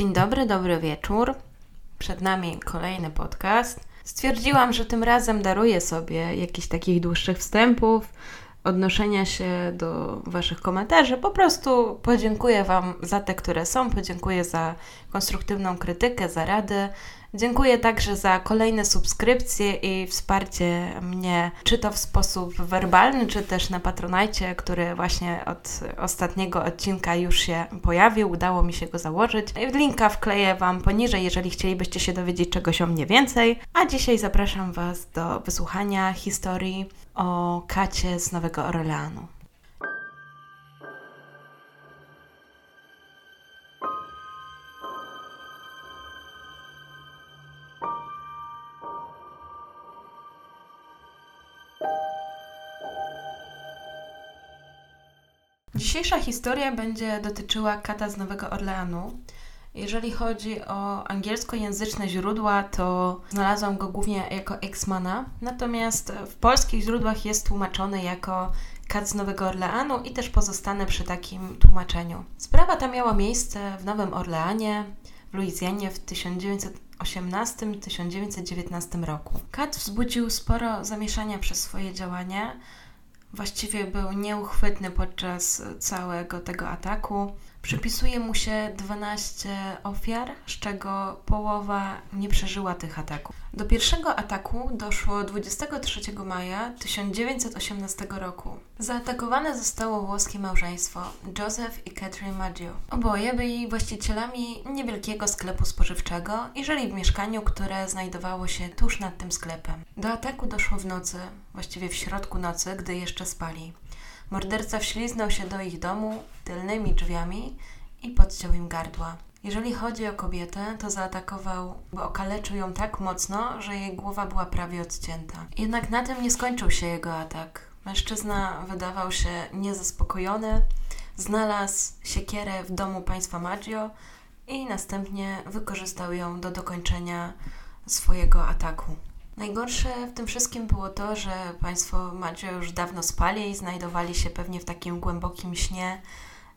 Dzień dobry, dobry wieczór. Przed nami kolejny podcast. Stwierdziłam, że tym razem daruję sobie jakichś takich dłuższych wstępów, odnoszenia się do Waszych komentarzy. Po prostu podziękuję Wam za te, które są, podziękuję za konstruktywną krytykę, za rady. Dziękuję także za kolejne subskrypcje i wsparcie mnie, czy to w sposób werbalny, czy też na Patronajcie, który właśnie od ostatniego odcinka już się pojawił. Udało mi się go założyć. Linka wkleję Wam poniżej, jeżeli chcielibyście się dowiedzieć czegoś o mnie więcej. A dzisiaj zapraszam Was do wysłuchania historii o kacie z Nowego Orleanu. Dzisiejsza historia będzie dotyczyła kata z Nowego Orleanu. Jeżeli chodzi o angielskojęzyczne źródła, to znalazłam go głównie jako Exmana, natomiast w polskich źródłach jest tłumaczony jako kat z Nowego Orleanu i też pozostanę przy takim tłumaczeniu. Sprawa ta miała miejsce w Nowym Orleanie, w Luizjanie w 1918-1919 roku. Kat wzbudził sporo zamieszania przez swoje działania, właściwie był nieuchwytny podczas całego tego ataku. Przypisuje mu się 12 ofiar, z czego połowa nie przeżyła tych ataków. Do pierwszego ataku doszło 23 maja 1918 roku. Zaatakowane zostało włoskie małżeństwo Joseph i Catherine Maggio. Oboje byli właścicielami niewielkiego sklepu spożywczego i żyli w mieszkaniu, które znajdowało się tuż nad tym sklepem. Do ataku doszło w nocy, właściwie w środku nocy, gdy jeszcze spali. Morderca wśliznął się do ich domu tylnymi drzwiami i podciął im gardła. Jeżeli chodzi o kobietę, to zaatakował, bo okaleczył ją tak mocno, że jej głowa była prawie odcięta. Jednak na tym nie skończył się jego atak. Mężczyzna wydawał się niezaspokojony, znalazł siekierę w domu państwa Maggio i następnie wykorzystał ją do dokończenia swojego ataku. Najgorsze w tym wszystkim było to, że państwo Maggio już dawno spali i znajdowali się pewnie w takim głębokim śnie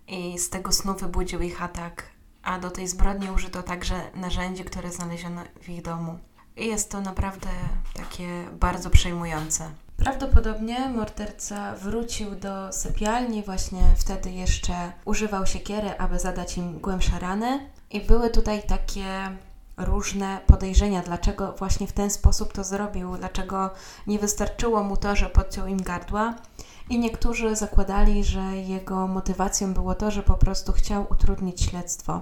i z tego snu wybudził ich atak, a do tej zbrodni użyto także narzędzi, które znaleziono w ich domu. I jest to naprawdę takie bardzo przejmujące. Prawdopodobnie morderca wrócił do sypialni, właśnie wtedy jeszcze używał siekiery, aby zadać im głębsze rany. I były tutaj takie różne podejrzenia, dlaczego właśnie w ten sposób to zrobił, dlaczego nie wystarczyło mu to, że podciął im gardła. I niektórzy zakładali, że jego motywacją było to, że po prostu chciał utrudnić śledztwo,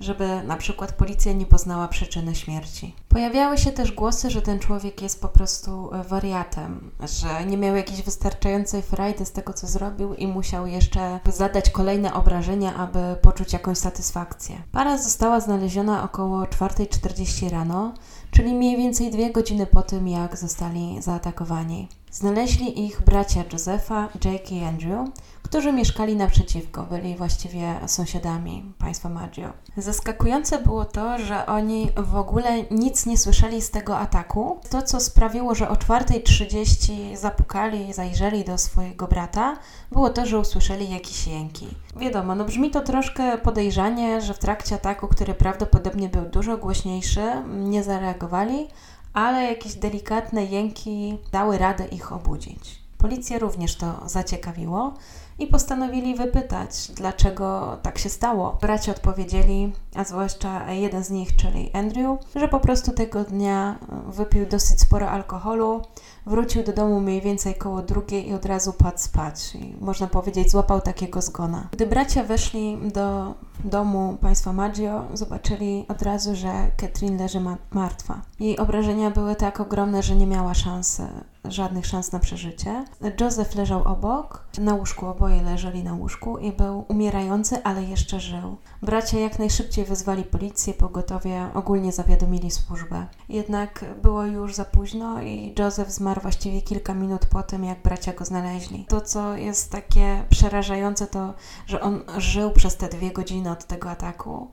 żeby na przykład policja nie poznała przyczyny śmierci. Pojawiały się też głosy, że ten człowiek jest po prostu e, wariatem, że nie miał jakiejś wystarczającej frajdy z tego, co zrobił i musiał jeszcze zadać kolejne obrażenia, aby poczuć jakąś satysfakcję. Para została znaleziona około 4.40 rano, czyli mniej więcej dwie godziny po tym, jak zostali zaatakowani. Znaleźli ich bracia Josefa, Jake i Andrew, którzy mieszkali naprzeciwko, byli właściwie sąsiadami państwa Maggio. Zaskakujące było to, że oni w ogóle nic nie słyszeli z tego ataku. To, co sprawiło, że o 4.30 zapukali, zajrzeli do swojego brata, było to, że usłyszeli jakieś jęki. Wiadomo, no brzmi to troszkę podejrzanie, że w trakcie ataku, który prawdopodobnie był dużo głośniejszy, nie zareagowali, ale jakieś delikatne jęki dały radę ich obudzić. Policję również to zaciekawiło i postanowili wypytać, dlaczego tak się stało. Bracia odpowiedzieli, a zwłaszcza jeden z nich, czyli Andrew, że po prostu tego dnia wypił dosyć sporo alkoholu, wrócił do domu mniej więcej koło drugiej i od razu padł spać. I można powiedzieć, złapał takiego zgona. Gdy bracia weszli do domu państwa Maggio, zobaczyli od razu, że Catherine leży ma martwa. Jej obrażenia były tak ogromne, że nie miała szansy, żadnych szans na przeżycie. Joseph leżał obok, na łóżku, oboje leżeli na łóżku i był umierający, ale jeszcze żył. Bracia jak najszybciej wezwali policję, pogotowie, ogólnie zawiadomili służbę. Jednak było już za późno i Joseph zmarł właściwie kilka minut po tym, jak bracia go znaleźli. To, co jest takie przerażające, to, że on żył przez te dwie godziny od tego ataku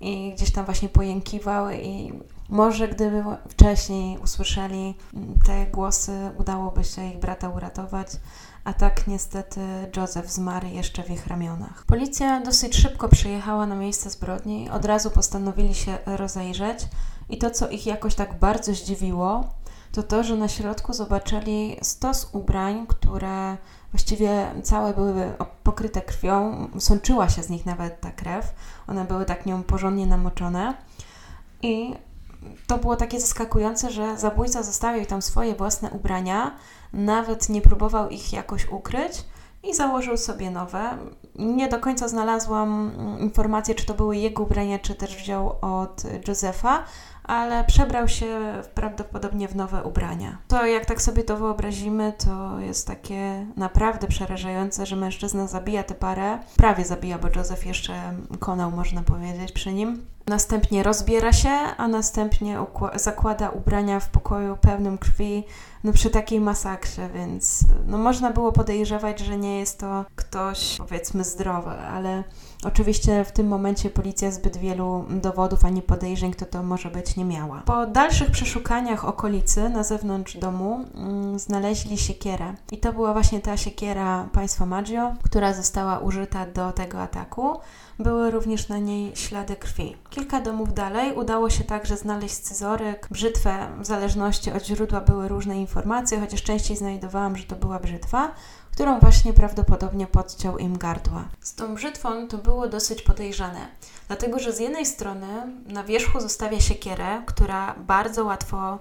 i gdzieś tam właśnie pojękiwał i może gdyby wcześniej usłyszeli te głosy, udałoby się ich brata uratować, a tak niestety Joseph zmarł jeszcze w ich ramionach. Policja dosyć szybko przyjechała na miejsce zbrodni, od razu postanowili się rozejrzeć i to, co ich jakoś tak bardzo zdziwiło, to to, że na środku zobaczyli stos ubrań, które właściwie całe były pokryte krwią, sączyła się z nich nawet ta krew, one były tak nią porządnie namoczone i to było takie zaskakujące, że zabójca zostawił tam swoje własne ubrania, nawet nie próbował ich jakoś ukryć i założył sobie nowe. Nie do końca znalazłam informację, czy to były jego ubrania, czy też wziął od Józefa, ale przebrał się prawdopodobnie w nowe ubrania. To jak tak sobie to wyobrazimy, to jest takie naprawdę przerażające, że mężczyzna zabija tę parę, prawie zabija, bo Józef jeszcze konał, można powiedzieć, przy nim. Następnie rozbiera się, a następnie zakłada ubrania w pokoju pełnym krwi, no przy takiej masakrze, więc no można było podejrzewać, że nie jest to ktoś powiedzmy zdrowy, ale oczywiście w tym momencie policja zbyt wielu dowodów ani podejrzeń, kto to może być, nie miała. Po dalszych przeszukaniach okolicy na zewnątrz domu mm, znaleźli siekierę i to była właśnie ta siekiera państwa Maggio, która została użyta do tego ataku. Były również na niej ślady krwi. Kilka domów dalej udało się także znaleźć scyzoryk, brzytwę. W zależności od źródła były różne informacje, chociaż częściej znajdowałam, że to była brzytwa, którą właśnie prawdopodobnie podciął im gardła. Z tą brzytwą to było dosyć podejrzane, dlatego że z jednej strony na wierzchu zostawia siekierę, która bardzo łatwo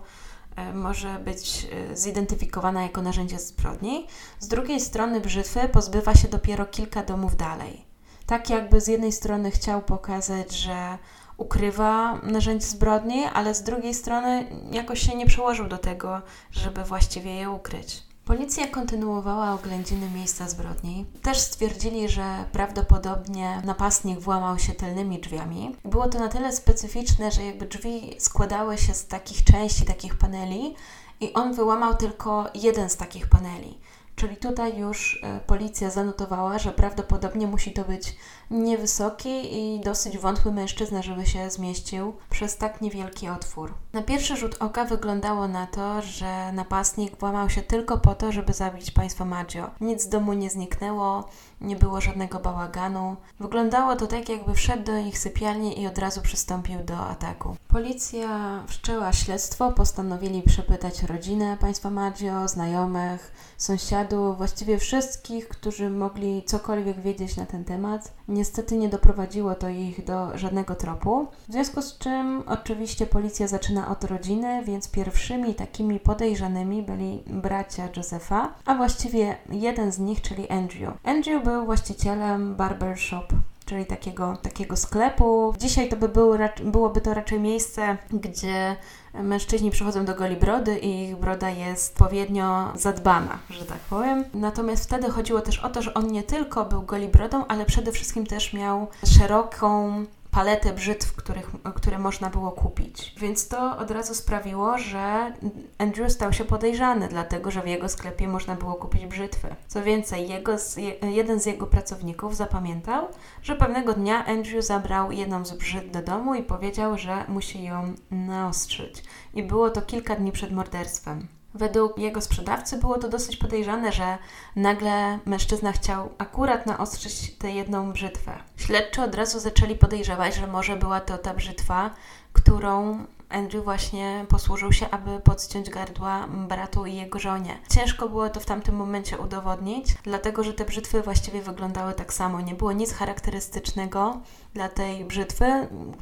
e, może być e, zidentyfikowana jako narzędzie zbrodni. Z drugiej strony brzytwy pozbywa się dopiero kilka domów dalej tak jakby z jednej strony chciał pokazać, że ukrywa narzędzie zbrodni, ale z drugiej strony jakoś się nie przełożył do tego, żeby właściwie je ukryć. Policja kontynuowała oględziny miejsca zbrodni. Też stwierdzili, że prawdopodobnie napastnik włamał się tylnymi drzwiami. Było to na tyle specyficzne, że jakby drzwi składały się z takich części, takich paneli i on wyłamał tylko jeden z takich paneli. Czyli tutaj już e, policja zanotowała, że prawdopodobnie musi to być niewysoki i dosyć wątły mężczyzna, żeby się zmieścił przez tak niewielki otwór. Na pierwszy rzut oka wyglądało na to, że napastnik włamał się tylko po to, żeby zabić państwo Maggio. Nic z domu nie zniknęło, nie było żadnego bałaganu. Wyglądało to tak, jakby wszedł do ich sypialni i od razu przystąpił do ataku. Policja wszczęła śledztwo, postanowili przepytać rodzinę państwa Maggio, znajomych, sąsiadów, właściwie wszystkich, którzy mogli cokolwiek wiedzieć na ten temat. Niestety nie doprowadziło to ich do żadnego tropu, w związku z czym oczywiście policja zaczyna od rodziny, więc pierwszymi takimi podejrzanymi byli bracia Josefa, a właściwie jeden z nich, czyli Andrew. Andrew był właścicielem barbershop czyli takiego, takiego sklepu. Dzisiaj to by było, byłoby to raczej miejsce, gdzie mężczyźni przychodzą do goli brody i ich broda jest odpowiednio zadbana, że tak powiem. Natomiast wtedy chodziło też o to, że on nie tylko był goli brodą, ale przede wszystkim też miał szeroką paletę brzytw, których, które można było kupić. Więc to od razu sprawiło, że Andrew stał się podejrzany, dlatego że w jego sklepie można było kupić brzytwy. Co więcej, jego, jeden z jego pracowników zapamiętał, że pewnego dnia Andrew zabrał jedną z brzytw do domu i powiedział, że musi ją naostrzyć. I było to kilka dni przed morderstwem. Według jego sprzedawcy było to dosyć podejrzane, że nagle mężczyzna chciał akurat naostrzyć tę jedną brzytwę. Śledczy od razu zaczęli podejrzewać, że może była to ta brzytwa, którą Andrew właśnie posłużył się, aby podciąć gardła bratu i jego żonie. Ciężko było to w tamtym momencie udowodnić, dlatego że te brzytwy właściwie wyglądały tak samo. Nie było nic charakterystycznego dla tej brzytwy,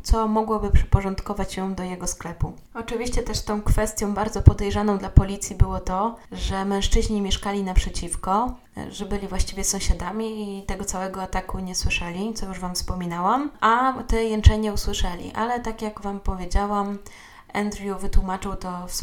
co mogłoby przyporządkować ją do jego sklepu. Oczywiście też tą kwestią bardzo podejrzaną dla policji było to, że mężczyźni mieszkali naprzeciwko, że byli właściwie sąsiadami i tego całego ataku nie słyszeli, co już Wam wspominałam, a te jęczenie usłyszeli. Ale tak jak Wam powiedziałam, Andrew wytłumaczył to w,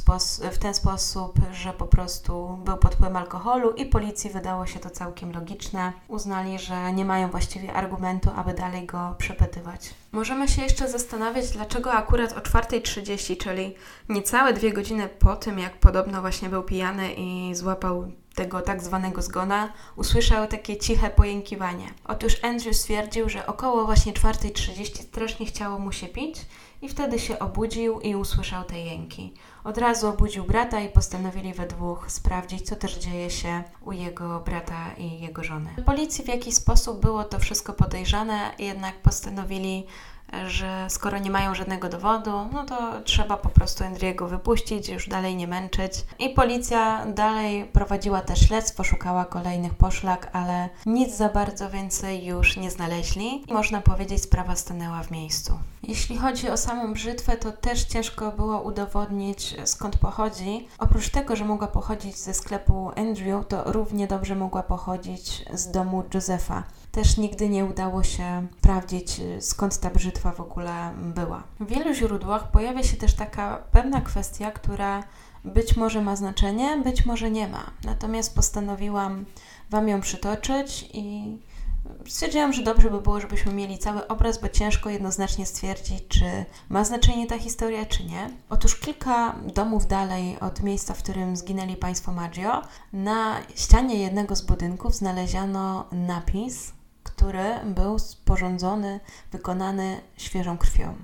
w, ten sposób, że po prostu był pod wpływem alkoholu i policji wydało się to całkiem logiczne. Uznali, że nie mają właściwie argumentu, aby dalej go przepytywać. Możemy się jeszcze zastanawiać, dlaczego akurat o 4.30, czyli niecałe dwie godziny po tym, jak podobno właśnie był pijany i złapał tego tak zwanego zgona, usłyszał takie ciche pojękiwanie. Otóż Andrew stwierdził, że około właśnie 4.30 strasznie chciało mu się pić i wtedy się obudził i usłyszał te jęki. Od razu obudził brata i postanowili we dwóch sprawdzić, co też dzieje się u jego brata i jego żony. Policji w jakiś sposób było to wszystko podejrzane, jednak postanowili że skoro nie mają żadnego dowodu, no to trzeba po prostu Andriego wypuścić, już dalej nie męczyć. I policja dalej prowadziła też śledztwo, szukała kolejnych poszlak, ale nic za bardzo więcej już nie znaleźli. I można powiedzieć, sprawa stanęła w miejscu. Jeśli chodzi o samą brzytwę, to też ciężko było udowodnić skąd pochodzi. Oprócz tego, że mogła pochodzić ze sklepu Andrew, to równie dobrze mogła pochodzić z domu Josefa też nigdy nie udało się sprawdzić, skąd ta brzytwa w ogóle była. W wielu źródłach pojawia się też taka pewna kwestia, która być może ma znaczenie, być może nie ma. Natomiast postanowiłam Wam ją przytoczyć i stwierdziłam, że dobrze by było, żebyśmy mieli cały obraz, bo ciężko jednoznacznie stwierdzić, czy ma znaczenie ta historia, czy nie. Otóż kilka domów dalej od miejsca, w którym zginęli państwo Maggio, na ścianie jednego z budynków znaleziono napis który był sporządzony, wykonany świeżą krwią.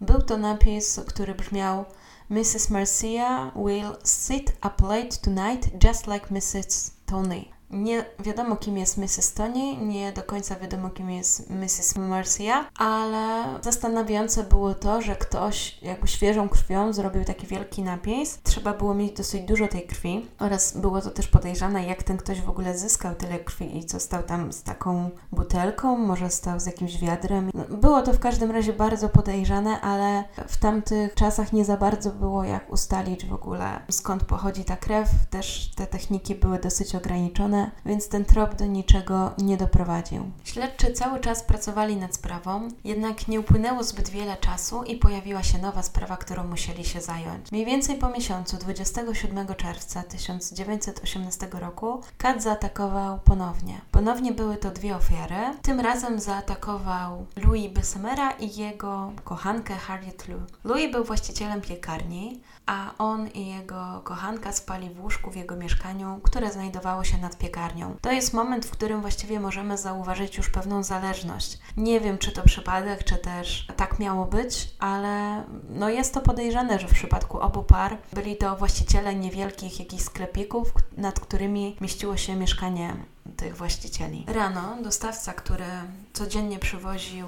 Był to napis, który brzmiał Mrs. Marcia will sit up late tonight just like Mrs. Tony. Nie wiadomo, kim jest Mrs. Tony, nie do końca wiadomo, kim jest Mrs. Marcia, ale zastanawiające było to, że ktoś jakby świeżą krwią zrobił taki wielki napis. Trzeba było mieć dosyć dużo tej krwi oraz było to też podejrzane, jak ten ktoś w ogóle zyskał tyle krwi i co stał tam z taką butelką, może stał z jakimś wiadrem. Było to w każdym razie bardzo podejrzane, ale w tamtych czasach nie za bardzo było jak ustalić w ogóle skąd pochodzi ta krew. Też te techniki były dosyć ograniczone więc ten trop do niczego nie doprowadził. Śledczy cały czas pracowali nad sprawą, jednak nie upłynęło zbyt wiele czasu i pojawiła się nowa sprawa, którą musieli się zająć. Mniej więcej po miesiącu, 27 czerwca 1918 roku, Kat zaatakował ponownie. Ponownie były to dwie ofiary. Tym razem zaatakował Louis Bessemera i jego kochankę Harriet Lou. Louis był właścicielem piekarni, a on i jego kochanka spali w łóżku w jego mieszkaniu, które znajdowało się nad piekarnią. To jest moment, w którym właściwie możemy zauważyć już pewną zależność. Nie wiem, czy to przypadek, czy też tak miało być, ale no jest to podejrzane, że w przypadku obu par byli to właściciele niewielkich jakichś sklepików, nad którymi mieściło się mieszkanie tych właścicieli. Rano dostawca, który codziennie przywoził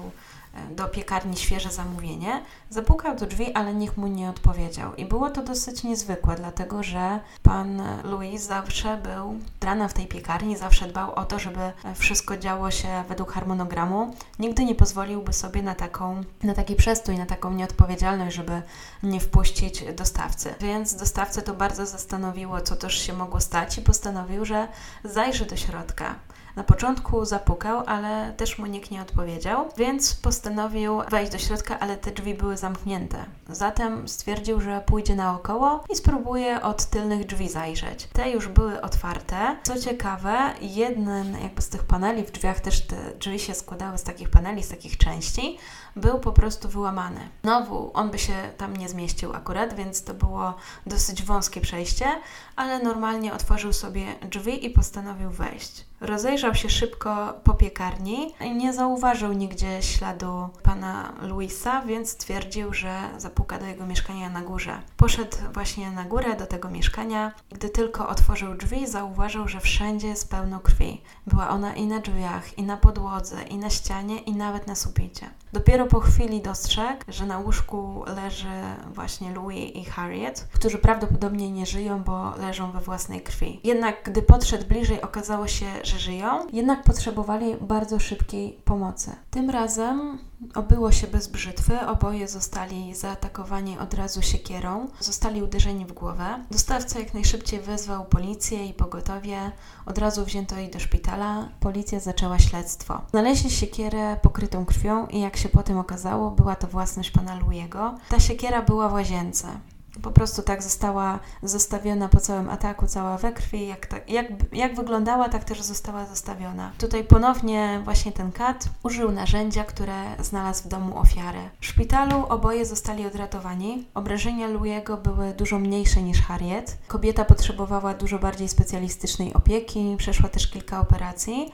do piekarni świeże zamówienie, zapukał do drzwi, ale nikt mu nie odpowiedział. I było to dosyć niezwykłe, dlatego że pan Louis zawsze był rana w tej piekarni, zawsze dbał o to, żeby wszystko działo się według harmonogramu. Nigdy nie pozwoliłby sobie na taką, na taki przestój, na taką nieodpowiedzialność, żeby nie wpuścić dostawcy. Więc dostawcę to bardzo zastanowiło, co też się mogło stać i postanowił, że zajrzy do środka. Na początku zapukał, ale też mu nikt nie odpowiedział, więc postanowił wejść do środka, ale te drzwi były zamknięte. Zatem stwierdził, że pójdzie naokoło i spróbuje od tylnych drzwi zajrzeć. Te już były otwarte. Co ciekawe, jeden jakby z tych paneli w drzwiach też te drzwi się składały z takich paneli, z takich części, był po prostu wyłamany. Znowu, on by się tam nie zmieścił akurat, więc to było dosyć wąskie przejście, ale normalnie otworzył sobie drzwi i postanowił wejść. Rozejrzał się szybko po piekarni i nie zauważył nigdzie śladu pana Luisa, więc stwierdził, że zapuka do jego mieszkania na górze. Poszedł właśnie na górę do tego mieszkania. Gdy tylko otworzył drzwi, zauważył, że wszędzie jest pełno krwi. Była ona i na drzwiach, i na podłodze, i na ścianie, i nawet na suficie. Dopiero po chwili dostrzegł, że na łóżku leży właśnie Louis i Harriet, którzy prawdopodobnie nie żyją, bo leżą we własnej krwi. Jednak gdy podszedł bliżej, okazało się, że żyją, jednak potrzebowali bardzo szybkiej pomocy. Tym razem obyło się bez brzytwy, oboje zostali zaatakowani od razu siekierą, zostali uderzeni w głowę. Dostawca jak najszybciej wezwał policję i pogotowie, od razu wzięto ich do szpitala, policja zaczęła śledztwo. Znaleźli siekierę pokrytą krwią i jak się potem okazało, była to własność pana Louiego. Ta siekiera była w łazience. po prostu tak została zostawiona po całym ataku, cała we krwi. Jak, ta, jak, jak wyglądała, tak też została zostawiona. Tutaj ponownie właśnie ten kat użył narzędzia, które znalazł w domu ofiary. W szpitalu oboje zostali odratowani. Obrażenia Louiego były dużo mniejsze niż Harriet. Kobieta potrzebowała dużo bardziej specjalistycznej opieki, przeszła też kilka operacji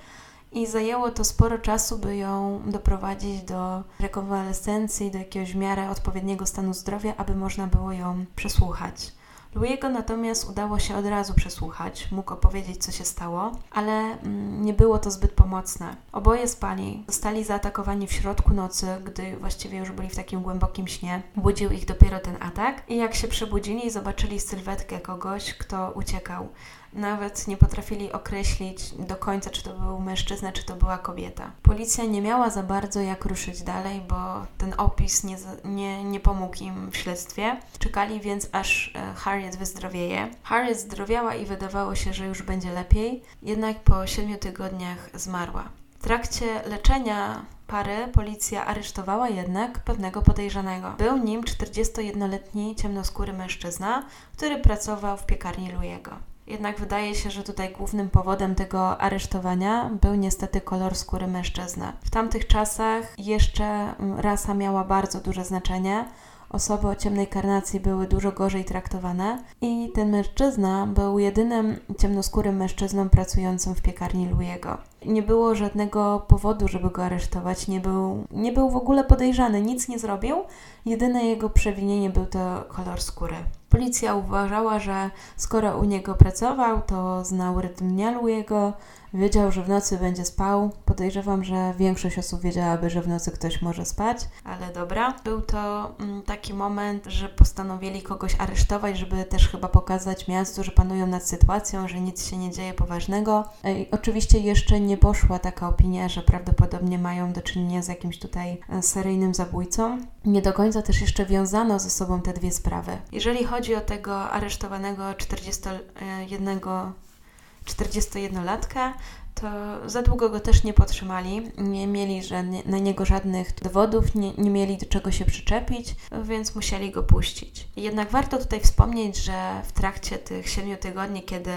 i zajęło to sporo czasu, by ją doprowadzić do rekonwalescencji, do jakiegoś miarę odpowiedniego stanu zdrowia, aby można było ją przesłuchać. Louiego natomiast udało się od razu przesłuchać, mógł opowiedzieć, co się stało, ale mm, nie było to zbyt pomocne. Oboje spali, zostali zaatakowani w środku nocy, gdy właściwie już byli w takim głębokim śnie. Budził ich dopiero ten atak i jak się przebudzili, zobaczyli sylwetkę kogoś, kto uciekał nawet nie potrafili określić do końca, czy to był mężczyzna, czy to była kobieta. Policja nie miała za bardzo jak ruszyć dalej, bo ten opis nie, nie, nie pomógł im w śledztwie. Czekali więc, aż e, Harriet wyzdrowieje. Harriet zdrowiała i wydawało się, że już będzie lepiej, jednak po siedmiu tygodniach zmarła. W trakcie leczenia pary policja aresztowała jednak pewnego podejrzanego. Był nim 41-letni ciemnoskóry mężczyzna, który pracował w piekarni Louiego. Jednak wydaje się, że tutaj głównym powodem tego aresztowania był niestety kolor skóry mężczyzny. W tamtych czasach jeszcze mm, rasa miała bardzo duże znaczenie. Osoby o ciemnej karnacji były dużo gorzej traktowane i ten mężczyzna był jedynym ciemnoskórym mężczyzną pracującym w piekarni Louiego. Nie było żadnego powodu, żeby go aresztować, nie był, nie był w ogóle podejrzany, nic nie zrobił. Jedyne jego przewinienie był to kolor skóry. Policja uważała, że skoro u niego pracował, to znał rytm Louiego, wiedział, że w nocy będzie spał. Podejrzewam, że większość osób wiedziałaby, że w nocy ktoś może spać, ale dobra. Był to mm, taki moment, że postanowili kogoś aresztować, żeby też chyba pokazać miastu, że panują nad sytuacją, że nic się nie dzieje poważnego. I oczywiście jeszcze nie poszła taka opinia, że prawdopodobnie mają do czynienia z jakimś tutaj e, seryjnym zabójcą. Nie do końca też jeszcze wiązano ze sobą te dwie sprawy. Jeżeli chodzi o tego aresztowanego 41 41-latka, to za długo go też nie podtrzymali, nie mieli żadnie, na niego żadnych dowodów, nie, nie mieli do czego się przyczepić, więc musieli go puścić. Jednak warto tutaj wspomnieć, że w trakcie tych siedmiu tygodni, kiedy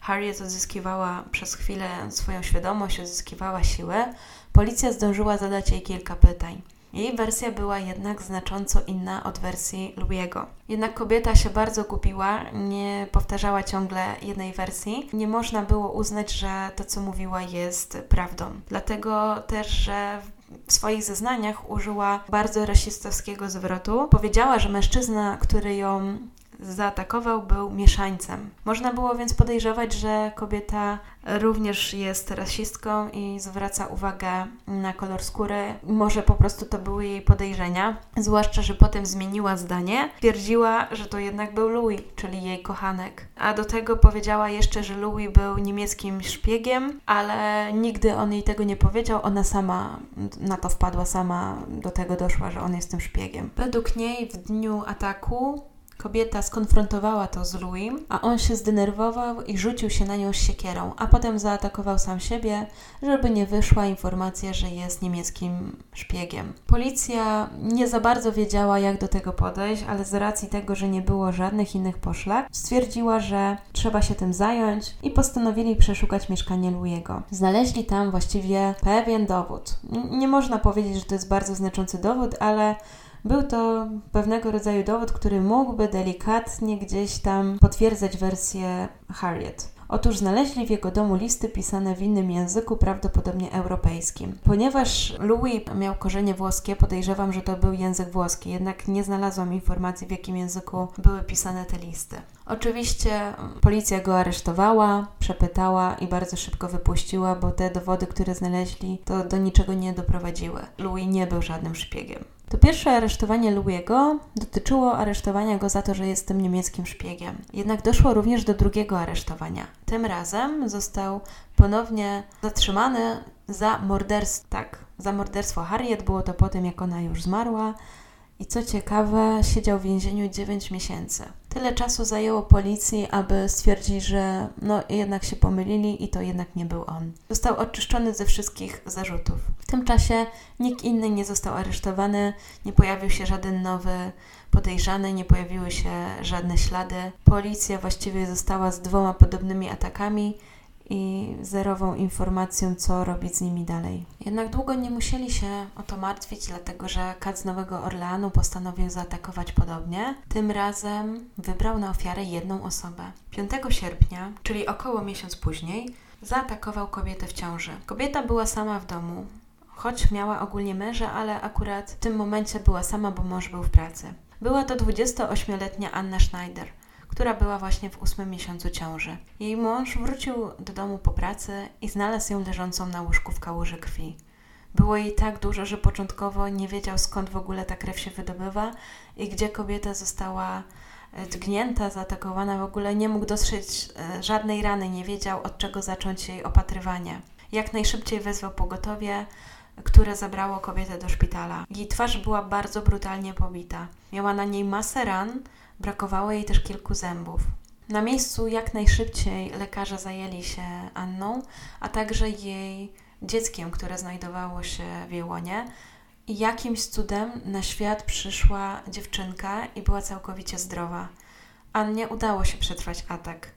Harriet odzyskiwała przez chwilę swoją świadomość, odzyskiwała siłę, policja zdążyła zadać jej kilka pytań. Jej wersja była jednak znacząco inna od wersji Louiego. Jednak kobieta się bardzo gubiła, nie powtarzała ciągle jednej wersji. Nie można było uznać, że to, co mówiła, jest prawdą. Dlatego też, że w swoich zeznaniach użyła bardzo rasistowskiego zwrotu. Powiedziała, że mężczyzna, który ją zaatakował, był mieszańcem. Można było więc podejrzewać, że kobieta również jest rasistką i zwraca uwagę na kolor skóry. Może po prostu to były jej podejrzenia, zwłaszcza, że potem zmieniła zdanie. Twierdziła, że to jednak był Louis, czyli jej kochanek. A do tego powiedziała jeszcze, że Louis był niemieckim szpiegiem, ale nigdy on jej tego nie powiedział. Ona sama na to wpadła, sama do tego doszła, że on jest tym szpiegiem. Według niej w dniu ataku Kobieta skonfrontowała to z Louis, a on się zdenerwował i rzucił się na nią z siekierą, a potem zaatakował sam siebie, żeby nie wyszła informacja, że jest niemieckim szpiegiem. Policja nie za bardzo wiedziała, jak do tego podejść, ale z racji tego, że nie było żadnych innych poszlak, stwierdziła, że trzeba się tym zająć i postanowili przeszukać mieszkanie Louiego. Znaleźli tam właściwie pewien dowód. Nie można powiedzieć, że to jest bardzo znaczący dowód, ale był to pewnego rodzaju dowód, który mógłby delikatnie gdzieś tam potwierdzać wersję Harriet. Otóż znaleźli w jego domu listy pisane w innym języku, prawdopodobnie europejskim. Ponieważ Louis miał korzenie włoskie, podejrzewam, że to był język włoski, jednak nie znalazłam informacji, w jakim języku były pisane te listy. Oczywiście policja go aresztowała, przepytała i bardzo szybko wypuściła, bo te dowody, które znaleźli, to do niczego nie doprowadziły. Louis nie był żadnym szpiegiem. To pierwsze aresztowanie Louiego dotyczyło aresztowania go za to, że jest tym niemieckim szpiegiem. Jednak doszło również do drugiego aresztowania. Tym razem został ponownie zatrzymany za morderstwo. Tak, za morderstwo Harriet. Było to po tym, jak ona już zmarła. I co ciekawe, siedział w więzieniu 9 miesięcy. Tyle czasu zajęło policji, aby stwierdzić, że no jednak się pomylili i to jednak nie był on. Został oczyszczony ze wszystkich zarzutów. W tym czasie nikt inny nie został aresztowany, nie pojawił się żaden nowy podejrzany, nie pojawiły się żadne ślady. Policja właściwie została z dwoma podobnymi atakami i zerową informacją, co robić z nimi dalej. Jednak długo nie musieli się o to martwić, dlatego że Kat z Nowego Orleanu postanowił zaatakować podobnie. Tym razem wybrał na ofiarę jedną osobę. 5 sierpnia, czyli około miesiąc później, zaatakował kobietę w ciąży. Kobieta była sama w domu, choć miała ogólnie męża, ale akurat w tym momencie była sama, bo mąż był w pracy. Była to 28-letnia Anna Schneider, która była właśnie w ósmym miesiącu ciąży. Jej mąż wrócił do domu po pracy i znalazł ją leżącą na łóżku w kałuży krwi. Było jej tak dużo, że początkowo nie wiedział skąd w ogóle ta krew się wydobywa i gdzie kobieta została e, dgnięta, zaatakowana, w ogóle nie mógł dostrzec e, żadnej rany, nie wiedział od czego zacząć jej opatrywanie. Jak najszybciej wezwał pogotowie, które zabrało kobietę do szpitala. Jej twarz była bardzo brutalnie pobita. Miała na niej masę ran, brakowało jej też kilku zębów. Na miejscu jak najszybciej lekarze zajęli się Anną, a także jej dzieckiem, które znajdowało się w jej łonie. I jakimś cudem na świat przyszła dziewczynka i była całkowicie zdrowa. Annie udało się przetrwać atak.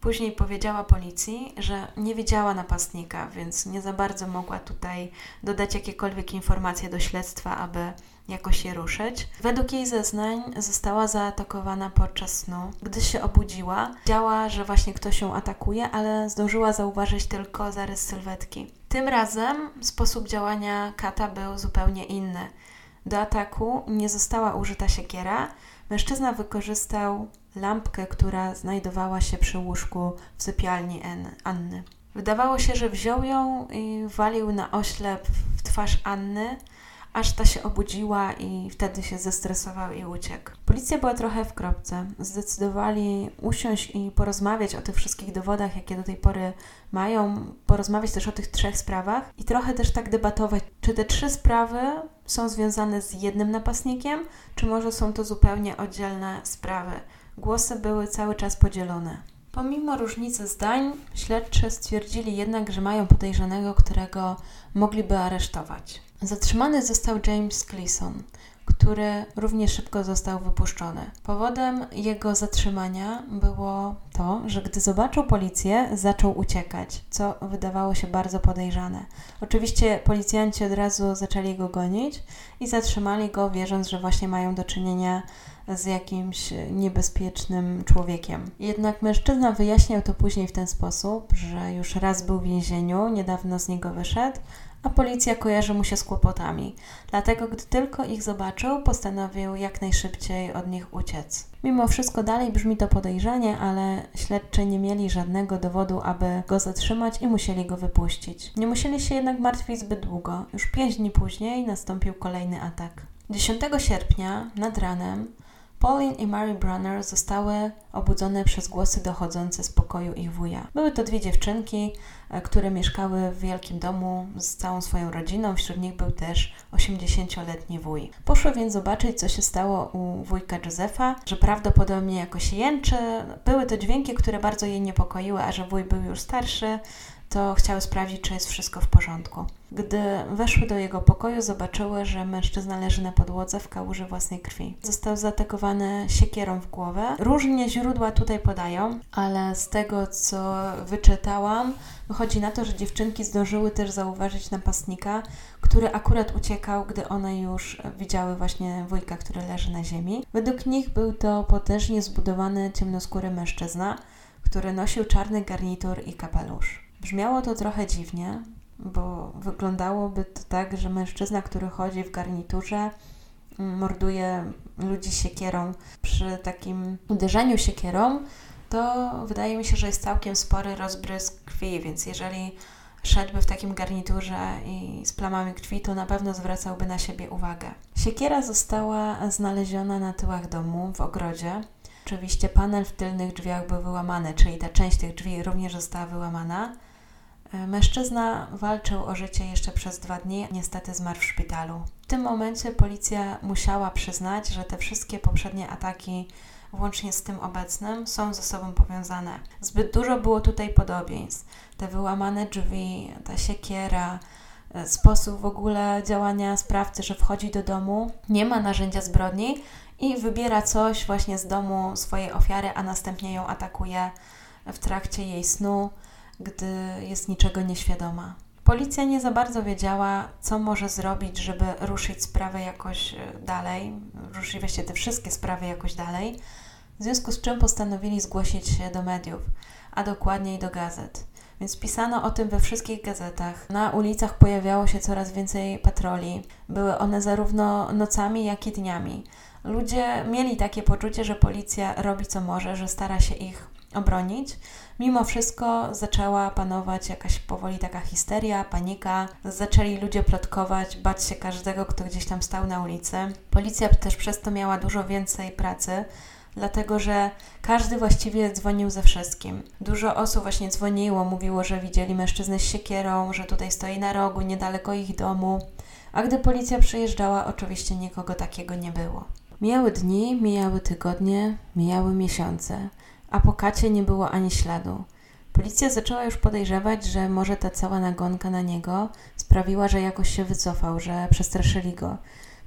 Później powiedziała policji, że nie widziała napastnika, więc nie za bardzo mogła tutaj dodać jakiekolwiek informacje do śledztwa, aby jakoś je ruszyć. Według jej zeznań została zaatakowana podczas snu. Gdy się obudziła, wiedziała, że właśnie ktoś ją atakuje, ale zdążyła zauważyć tylko zarys sylwetki. Tym razem sposób działania kata był zupełnie inny. Do ataku nie została użyta siekiera. Mężczyzna wykorzystał lampkę, która znajdowała się przy łóżku w sypialni Anny. Wydawało się, że wziął ją i walił na oślep w twarz Anny, aż ta się obudziła i wtedy się zestresował i uciekł. Policja była trochę w kropce. Zdecydowali usiąść i porozmawiać o tych wszystkich dowodach, jakie do tej pory mają, porozmawiać też o tych trzech sprawach i trochę też tak debatować, czy te trzy sprawy są związane z jednym napastnikiem, czy może są to zupełnie oddzielne sprawy. Głosy były cały czas podzielone. Pomimo różnicy zdań, śledczy stwierdzili jednak, że mają podejrzanego, którego mogliby aresztować. Zatrzymany został James Gleason, który równie szybko został wypuszczony. Powodem jego zatrzymania było to, że gdy zobaczył policję, zaczął uciekać, co wydawało się bardzo podejrzane. Oczywiście policjanci od razu zaczęli go gonić i zatrzymali go, wierząc, że właśnie mają do czynienia z jakimś niebezpiecznym człowiekiem. Jednak mężczyzna wyjaśniał to później w ten sposób, że już raz był w więzieniu, niedawno z niego wyszedł, a policja kojarzy mu się z kłopotami. Dlatego, gdy tylko ich zobaczył, postanowił jak najszybciej od nich uciec. Mimo wszystko dalej brzmi to podejrzanie, ale śledczy nie mieli żadnego dowodu, aby go zatrzymać i musieli go wypuścić. Nie musieli się jednak martwić zbyt długo. Już pięć dni później nastąpił kolejny atak. 10 sierpnia nad ranem Pauline i Mary Brunner zostały obudzone przez głosy dochodzące z pokoju ich wuja. Były to dwie dziewczynki, e, które mieszkały w wielkim domu z całą swoją rodziną. Wśród nich był też 80-letni wuj. Poszły więc zobaczyć, co się stało u wujka Józefa, że prawdopodobnie jakoś jęczy. Były to dźwięki, które bardzo jej niepokoiły, a że wuj był już starszy, to chciały sprawdzić, czy jest wszystko w porządku. Gdy weszły do jego pokoju, zobaczyły, że mężczyzna leży na podłodze w kałuży własnej krwi. Został zaatakowany siekierą w głowę. Różnie źródła tutaj podają, ale z tego, co wyczytałam, wychodzi na to, że dziewczynki zdążyły też zauważyć napastnika, który akurat uciekał, gdy one już widziały właśnie wujka, który leży na ziemi. Według nich był to potężnie zbudowany, ciemnoskóry mężczyzna, który nosił czarny garnitur i kapelusz. Brzmiało to trochę dziwnie, bo wyglądałoby to tak, że mężczyzna, który chodzi w garniturze, morduje ludzi siekierą. Przy takim uderzeniu siekierą, to wydaje mi się, że jest całkiem spory rozbrysk krwi, więc jeżeli szedłby w takim garniturze i z plamami krwi, to na pewno zwracałby na siebie uwagę. Siekiera została znaleziona na tyłach domu w ogrodzie. Oczywiście panel w tylnych drzwiach był wyłamany, czyli ta część tych drzwi również została wyłamana. E, mężczyzna walczył o życie jeszcze przez dwa dni, niestety zmarł w szpitalu. W tym momencie policja musiała przyznać, że te wszystkie poprzednie ataki, włącznie z tym obecnym, są ze sobą powiązane. Zbyt dużo było tutaj podobieństw. Te wyłamane drzwi, ta siekiera, e, sposób w ogóle działania sprawcy, że wchodzi do domu, nie ma narzędzia zbrodni i wybiera coś właśnie z domu swojej ofiary, a następnie ją atakuje w trakcie jej snu, gdy jest niczego nieświadoma. Policja nie za bardzo wiedziała, co może zrobić, żeby ruszyć sprawę jakoś e, dalej, ruszyć właściwie te wszystkie sprawy jakoś dalej, w związku z czym postanowili zgłosić się do mediów, a dokładniej do gazet. Więc pisano o tym we wszystkich gazetach. Na ulicach pojawiało się coraz więcej patroli. Były one zarówno nocami, jak i dniami. Ludzie mieli takie poczucie, że policja robi co może, że stara się ich obronić. Mimo wszystko zaczęła panować jakaś powoli taka histeria, panika. Zaczęli ludzie plotkować, bać się każdego, kto gdzieś tam stał na ulicy. Policja też przez to miała dużo więcej pracy dlatego że każdy właściwie dzwonił ze wszystkim. Dużo osób właśnie dzwoniło, mówiło, że widzieli mężczyznę z siekierą, że tutaj stoi na rogu, niedaleko ich domu. A gdy policja przyjeżdżała, oczywiście nikogo takiego nie było. Mijały dni, mijały tygodnie, mijały miesiące, a po kacie nie było ani śladu. Policja zaczęła już podejrzewać, że może ta cała nagonka na niego sprawiła, że jakoś się wycofał, że przestraszyli go.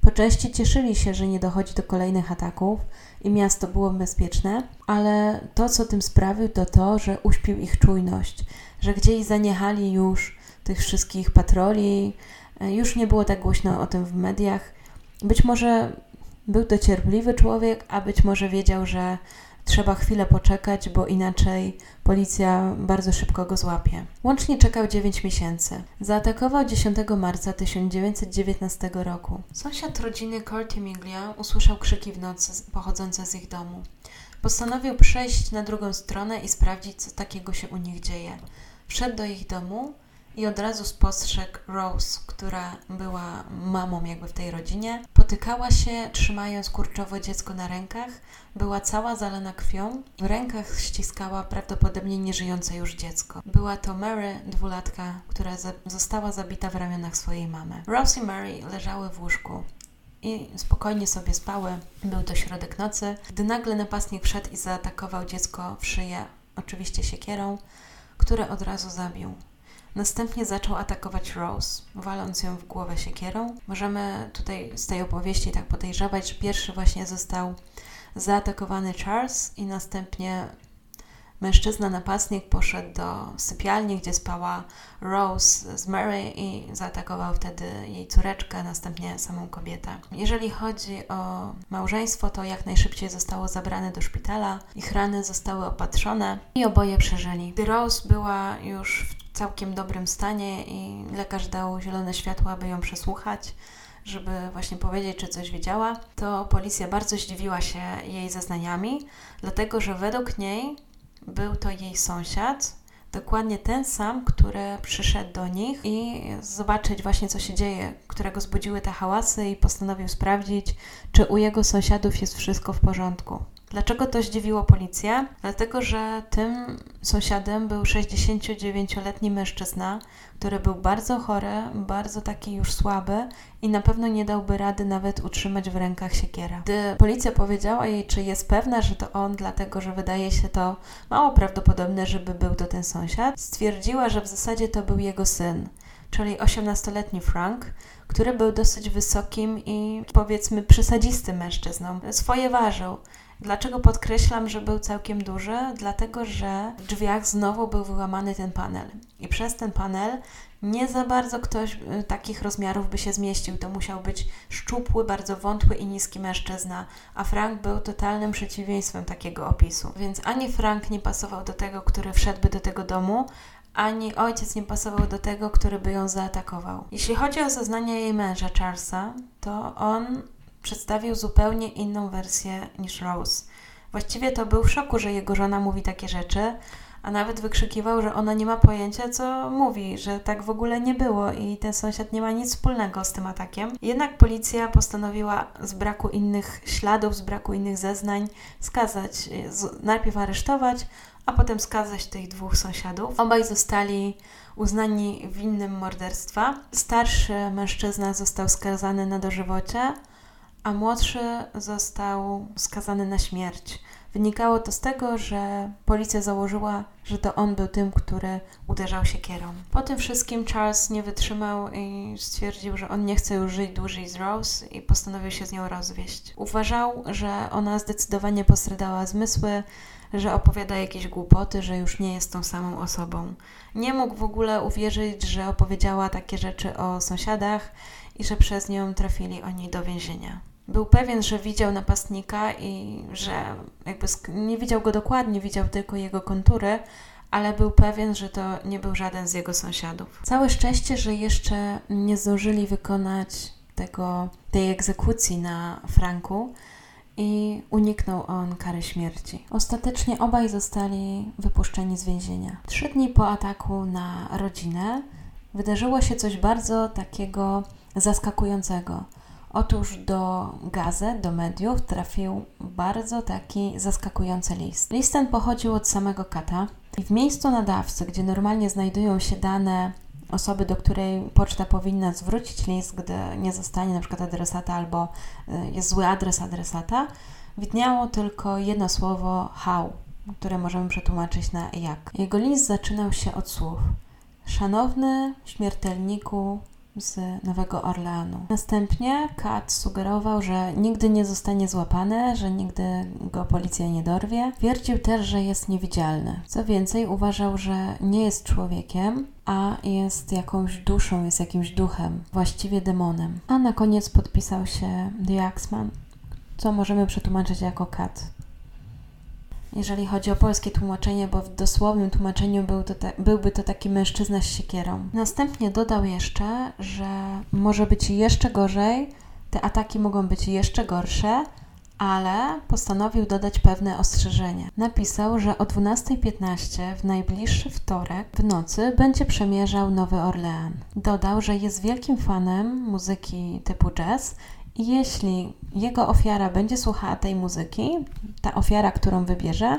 Po części cieszyli się, że nie dochodzi do kolejnych ataków i miasto było bezpieczne, ale to, co tym sprawił, to to, że uśpił ich czujność, że gdzieś zaniechali już tych wszystkich patroli, e, już nie było tak głośno o tym w mediach. Być może był to cierpliwy człowiek, a być może wiedział, że Trzeba chwilę poczekać, bo inaczej policja bardzo szybko go złapie. Łącznie czekał 9 miesięcy. Zaatakował 10 marca 1919 roku. Sąsiad rodziny Corty Miglia usłyszał krzyki w nocy pochodzące z ich domu. Postanowił przejść na drugą stronę i sprawdzić, co takiego się u nich dzieje. Wszedł do ich domu i od razu spostrzegł Rose, która była mamą jakby w tej rodzinie. Potykała się, trzymając kurczowo dziecko na rękach. Była cała zalana krwią. W rękach ściskała prawdopodobnie nieżyjące już dziecko. Była to Mary, dwulatka, która została zabita w ramionach swojej mamy. Rose i Mary leżały w łóżku i spokojnie sobie spały. Był to środek nocy, gdy nagle napastnik wszedł i zaatakował dziecko w szyję, oczywiście siekierą, które od razu zabił. Następnie zaczął atakować Rose, waląc ją w głowę siekierą. Możemy tutaj z tej opowieści tak podejrzewać, że pierwszy właśnie został zaatakowany Charles i następnie mężczyzna napastnik poszedł do sypialni, gdzie spała Rose z Mary i zaatakował wtedy jej córeczkę, następnie samą kobietę. Jeżeli chodzi o małżeństwo, to jak najszybciej zostało zabrane do szpitala, ich rany zostały opatrzone i oboje przeżyli. Gdy Rose była już w całkiem dobrym stanie i lekarz dał zielone światło, aby ją przesłuchać, żeby właśnie powiedzieć, czy coś wiedziała, to policja bardzo zdziwiła się jej zeznaniami, dlatego że według niej był to jej sąsiad, dokładnie ten sam, który przyszedł do nich i zobaczyć właśnie, co się dzieje, którego zbudziły te hałasy i postanowił sprawdzić, czy u jego sąsiadów jest wszystko w porządku. Dlaczego to zdziwiło policję? Dlatego, że tym sąsiadem był 69-letni mężczyzna, który był bardzo chory, bardzo taki już słaby i na pewno nie dałby rady nawet utrzymać w rękach siekiera. Gdy policja powiedziała jej, czy jest pewna, że to on, dlatego że wydaje się to mało prawdopodobne, żeby był to ten sąsiad, stwierdziła, że w zasadzie to był jego syn, czyli 18-letni Frank, który był dosyć wysokim i powiedzmy przesadzistym mężczyzną. Swoje ważył. Dlaczego podkreślam, że był całkiem duży? Dlatego, że w drzwiach znowu był wyłamany ten panel. I przez ten panel nie za bardzo ktoś y, takich rozmiarów by się zmieścił. To musiał być szczupły, bardzo wątły i niski mężczyzna, a Frank był totalnym przeciwieństwem takiego opisu. Więc ani Frank nie pasował do tego, który wszedłby do tego domu, ani ojciec nie pasował do tego, który by ją zaatakował. Jeśli chodzi o zeznania jej męża Charlesa, to on przedstawił zupełnie inną wersję niż Rose. Właściwie to był w szoku, że jego żona mówi takie rzeczy, a nawet wykrzykiwał, że ona nie ma pojęcia, co mówi, że tak w ogóle nie było i ten sąsiad nie ma nic wspólnego z tym atakiem. Jednak policja postanowiła z braku innych śladów, z braku innych zeznań skazać, najpierw aresztować, a potem skazać tych dwóch sąsiadów. Obaj zostali uznani winnym morderstwa. Starszy mężczyzna został skazany na dożywocie, a młodszy został skazany na śmierć. Wynikało to z tego, że policja założyła, że to on był tym, który uderzał się kierą. Po tym wszystkim Charles nie wytrzymał i stwierdził, że on nie chce już żyć dłużej z Rose i postanowił się z nią rozwieść. Uważał, że ona zdecydowanie postradała zmysły, że opowiada jakieś głupoty, że już nie jest tą samą osobą. Nie mógł w ogóle uwierzyć, że opowiedziała takie rzeczy o sąsiadach i że przez nią trafili oni do więzienia. Był pewien, że widział napastnika i że jakby nie widział go dokładnie, widział tylko jego kontury, ale był pewien, że to nie był żaden z jego sąsiadów. Całe szczęście, że jeszcze nie zdążyli wykonać tego, tej egzekucji na Franku i uniknął on kary śmierci. Ostatecznie obaj zostali wypuszczeni z więzienia. Trzy dni po ataku na rodzinę wydarzyło się coś bardzo takiego zaskakującego. Otóż do gazet, do mediów trafił bardzo taki zaskakujący list. List ten pochodził od samego Kata i w miejscu nadawcy, gdzie normalnie znajdują się dane osoby, do której poczta powinna zwrócić list, gdy nie zostanie na przykład adresata albo y, jest zły adres adresata, widniało tylko jedno słowo how, które możemy przetłumaczyć na jak. Jego list zaczynał się od słów Szanowny śmiertelniku z Nowego Orleanu. Następnie Kat sugerował, że nigdy nie zostanie złapany, że nigdy go policja nie dorwie. Twierdził też, że jest niewidzialny. Co więcej, uważał, że nie jest człowiekiem, a jest jakąś duszą, jest jakimś duchem, właściwie demonem. A na koniec podpisał się The Axeman, co możemy przetłumaczyć jako Kat jeżeli chodzi o polskie tłumaczenie, bo w dosłownym tłumaczeniu był to byłby to taki mężczyzna z siekierą. Następnie dodał jeszcze, że może być jeszcze gorzej, te ataki mogą być jeszcze gorsze, ale postanowił dodać pewne ostrzeżenie. Napisał, że o 12.15 w najbliższy wtorek w nocy będzie przemierzał Nowy Orlean. Dodał, że jest wielkim fanem muzyki typu jazz i jeśli jego ofiara będzie słuchała tej muzyki, ta ofiara, którą wybierze,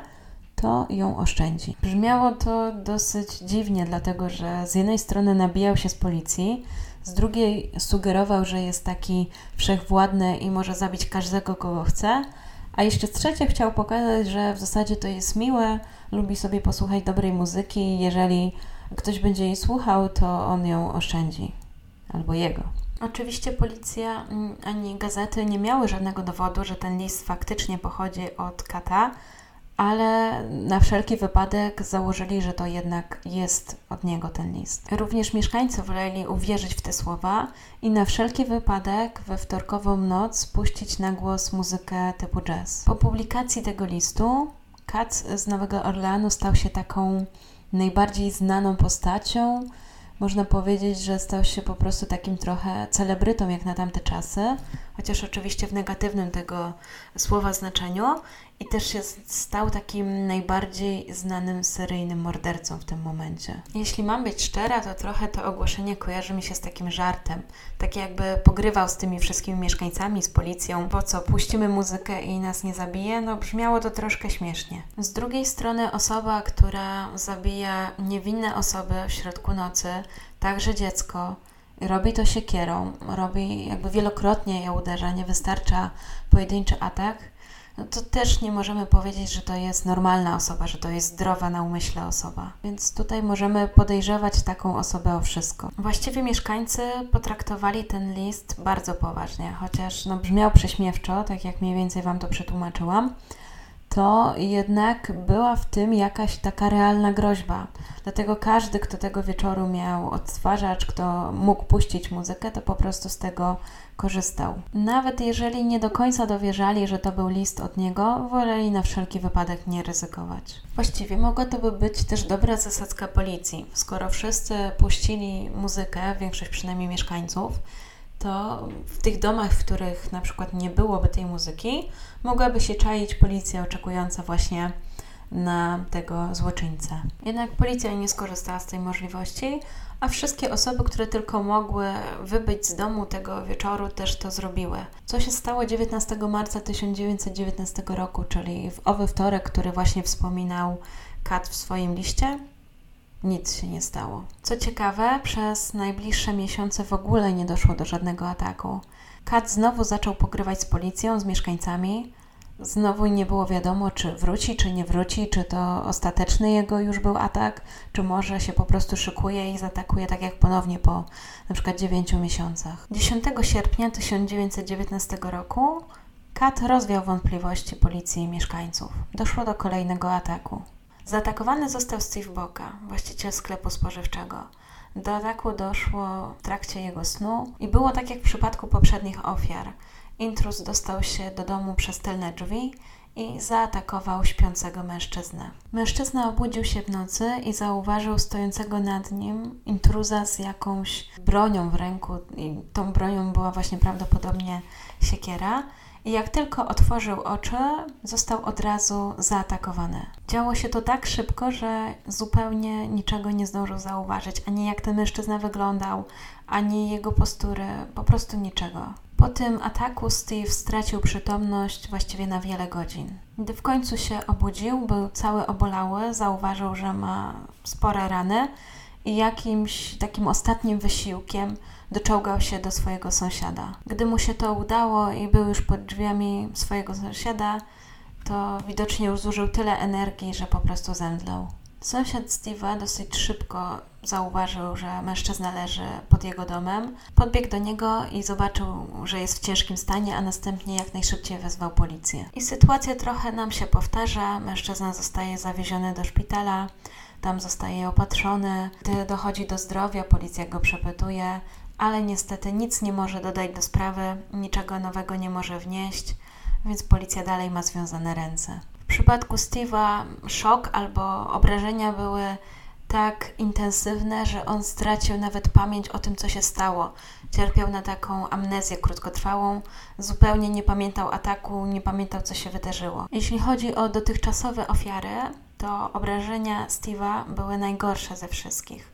to ją oszczędzi. Brzmiało to dosyć dziwnie, dlatego że z jednej strony nabijał się z policji, z drugiej sugerował, że jest taki wszechwładny i może zabić każdego, kogo chce, a jeszcze z chciał pokazać, że w zasadzie to jest miłe, lubi sobie posłuchać dobrej muzyki i jeżeli ktoś będzie jej słuchał, to on ją oszczędzi. Albo jego. Oczywiście policja mm, ani gazety nie miały żadnego dowodu, że ten list faktycznie pochodzi od kata, ale na wszelki wypadek założyli, że to jednak jest od niego ten list. Również mieszkańcy woleli uwierzyć w te słowa i na wszelki wypadek we wtorkową noc puścić na głos muzykę typu jazz. Po publikacji tego listu Kat z Nowego Orleanu stał się taką najbardziej znaną postacią, można powiedzieć, że stał się po prostu takim trochę celebrytą jak na tamte czasy, chociaż oczywiście w negatywnym tego słowa znaczeniu i też się stał takim najbardziej znanym seryjnym mordercą w tym momencie. Jeśli mam być szczera, to trochę to ogłoszenie kojarzy mi się z takim żartem. Tak jakby pogrywał z tymi wszystkimi mieszkańcami, z policją, po co puścimy muzykę i nas nie zabije, no brzmiało to troszkę śmiesznie. Z drugiej strony osoba, która zabija niewinne osoby w środku nocy, także dziecko, robi to siekierą, robi jakby wielokrotnie je uderza, nie wystarcza pojedynczy atak, no to też nie możemy powiedzieć, że to jest normalna osoba, że to jest zdrowa na umyśle osoba. Więc tutaj możemy podejrzewać taką osobę o wszystko. Właściwie mieszkańcy potraktowali ten list bardzo poważnie, chociaż no, brzmiał prześmiewczo, tak jak mniej więcej Wam to przetłumaczyłam to jednak była w tym jakaś taka realna groźba. Dlatego każdy, kto tego wieczoru miał odtwarzacz, kto mógł puścić muzykę, to po prostu z tego korzystał. Nawet jeżeli nie do końca dowierzali, że to był list od niego, woleli na wszelki wypadek nie ryzykować. Właściwie mogła to by być też dobra zasadzka policji. Skoro wszyscy puścili muzykę, większość przynajmniej mieszkańców, to w tych domach, w których na przykład nie byłoby tej muzyki, mogłaby się czaić policja oczekująca właśnie na tego złoczyńcę. Jednak policja nie skorzystała z tej możliwości, a wszystkie osoby, które tylko mogły wybyć z domu tego wieczoru, też to zrobiły. Co się stało 19 marca 1919 roku, czyli w owy wtorek, który właśnie wspominał Kat w swoim liście? Nic się nie stało. Co ciekawe, przez najbliższe miesiące w ogóle nie doszło do żadnego ataku. Kat znowu zaczął pogrywać z policją, z mieszkańcami, Znowu nie było wiadomo, czy wróci, czy nie wróci, czy to ostateczny jego już był atak, czy może się po prostu szykuje i zaatakuje tak jak ponownie po na przykład 9 miesiącach. 10 sierpnia 1919 roku Kat rozwiał wątpliwości policji i mieszkańców. Doszło do kolejnego ataku. Zaatakowany został Steve Boka, właściciel sklepu spożywczego. Do ataku doszło w trakcie jego snu i było tak jak w przypadku poprzednich ofiar. Intruz dostał się do domu przez tylne drzwi i zaatakował śpiącego mężczyznę. Mężczyzna obudził się w nocy i zauważył stojącego nad nim intruza z jakąś bronią w ręku i tą bronią była właśnie prawdopodobnie siekiera i jak tylko otworzył oczy, został od razu zaatakowany. Działo się to tak szybko, że zupełnie niczego nie zdążył zauważyć, ani jak ten mężczyzna wyglądał, ani jego postury, po prostu niczego. Po tym ataku Steve stracił przytomność właściwie na wiele godzin. Gdy w końcu się obudził, był cały obolały, zauważył, że ma spore rany i jakimś takim ostatnim wysiłkiem doczołgał się do swojego sąsiada. Gdy mu się to udało i był już pod drzwiami swojego sąsiada, to widocznie już zużył tyle energii, że po prostu zemdlał. Sąsiad Steve'a dosyć szybko zauważył, że mężczyzna leży pod jego domem. Podbiegł do niego i zobaczył, że jest w ciężkim stanie, a następnie jak najszybciej wezwał policję. I sytuacja trochę nam się powtarza. Mężczyzna zostaje zawieziony do szpitala, tam zostaje opatrzony. Gdy dochodzi do zdrowia, policja go przepytuje, ale niestety nic nie może dodać do sprawy, niczego nowego nie może wnieść, więc policja dalej ma związane ręce. W przypadku Steve'a szok albo obrażenia były tak intensywne, że on stracił nawet pamięć o tym, co się stało. Cierpiał na taką amnezję krótkotrwałą, zupełnie nie pamiętał ataku, nie pamiętał, co się wydarzyło. Jeśli chodzi o dotychczasowe ofiary, to obrażenia Steve'a były najgorsze ze wszystkich.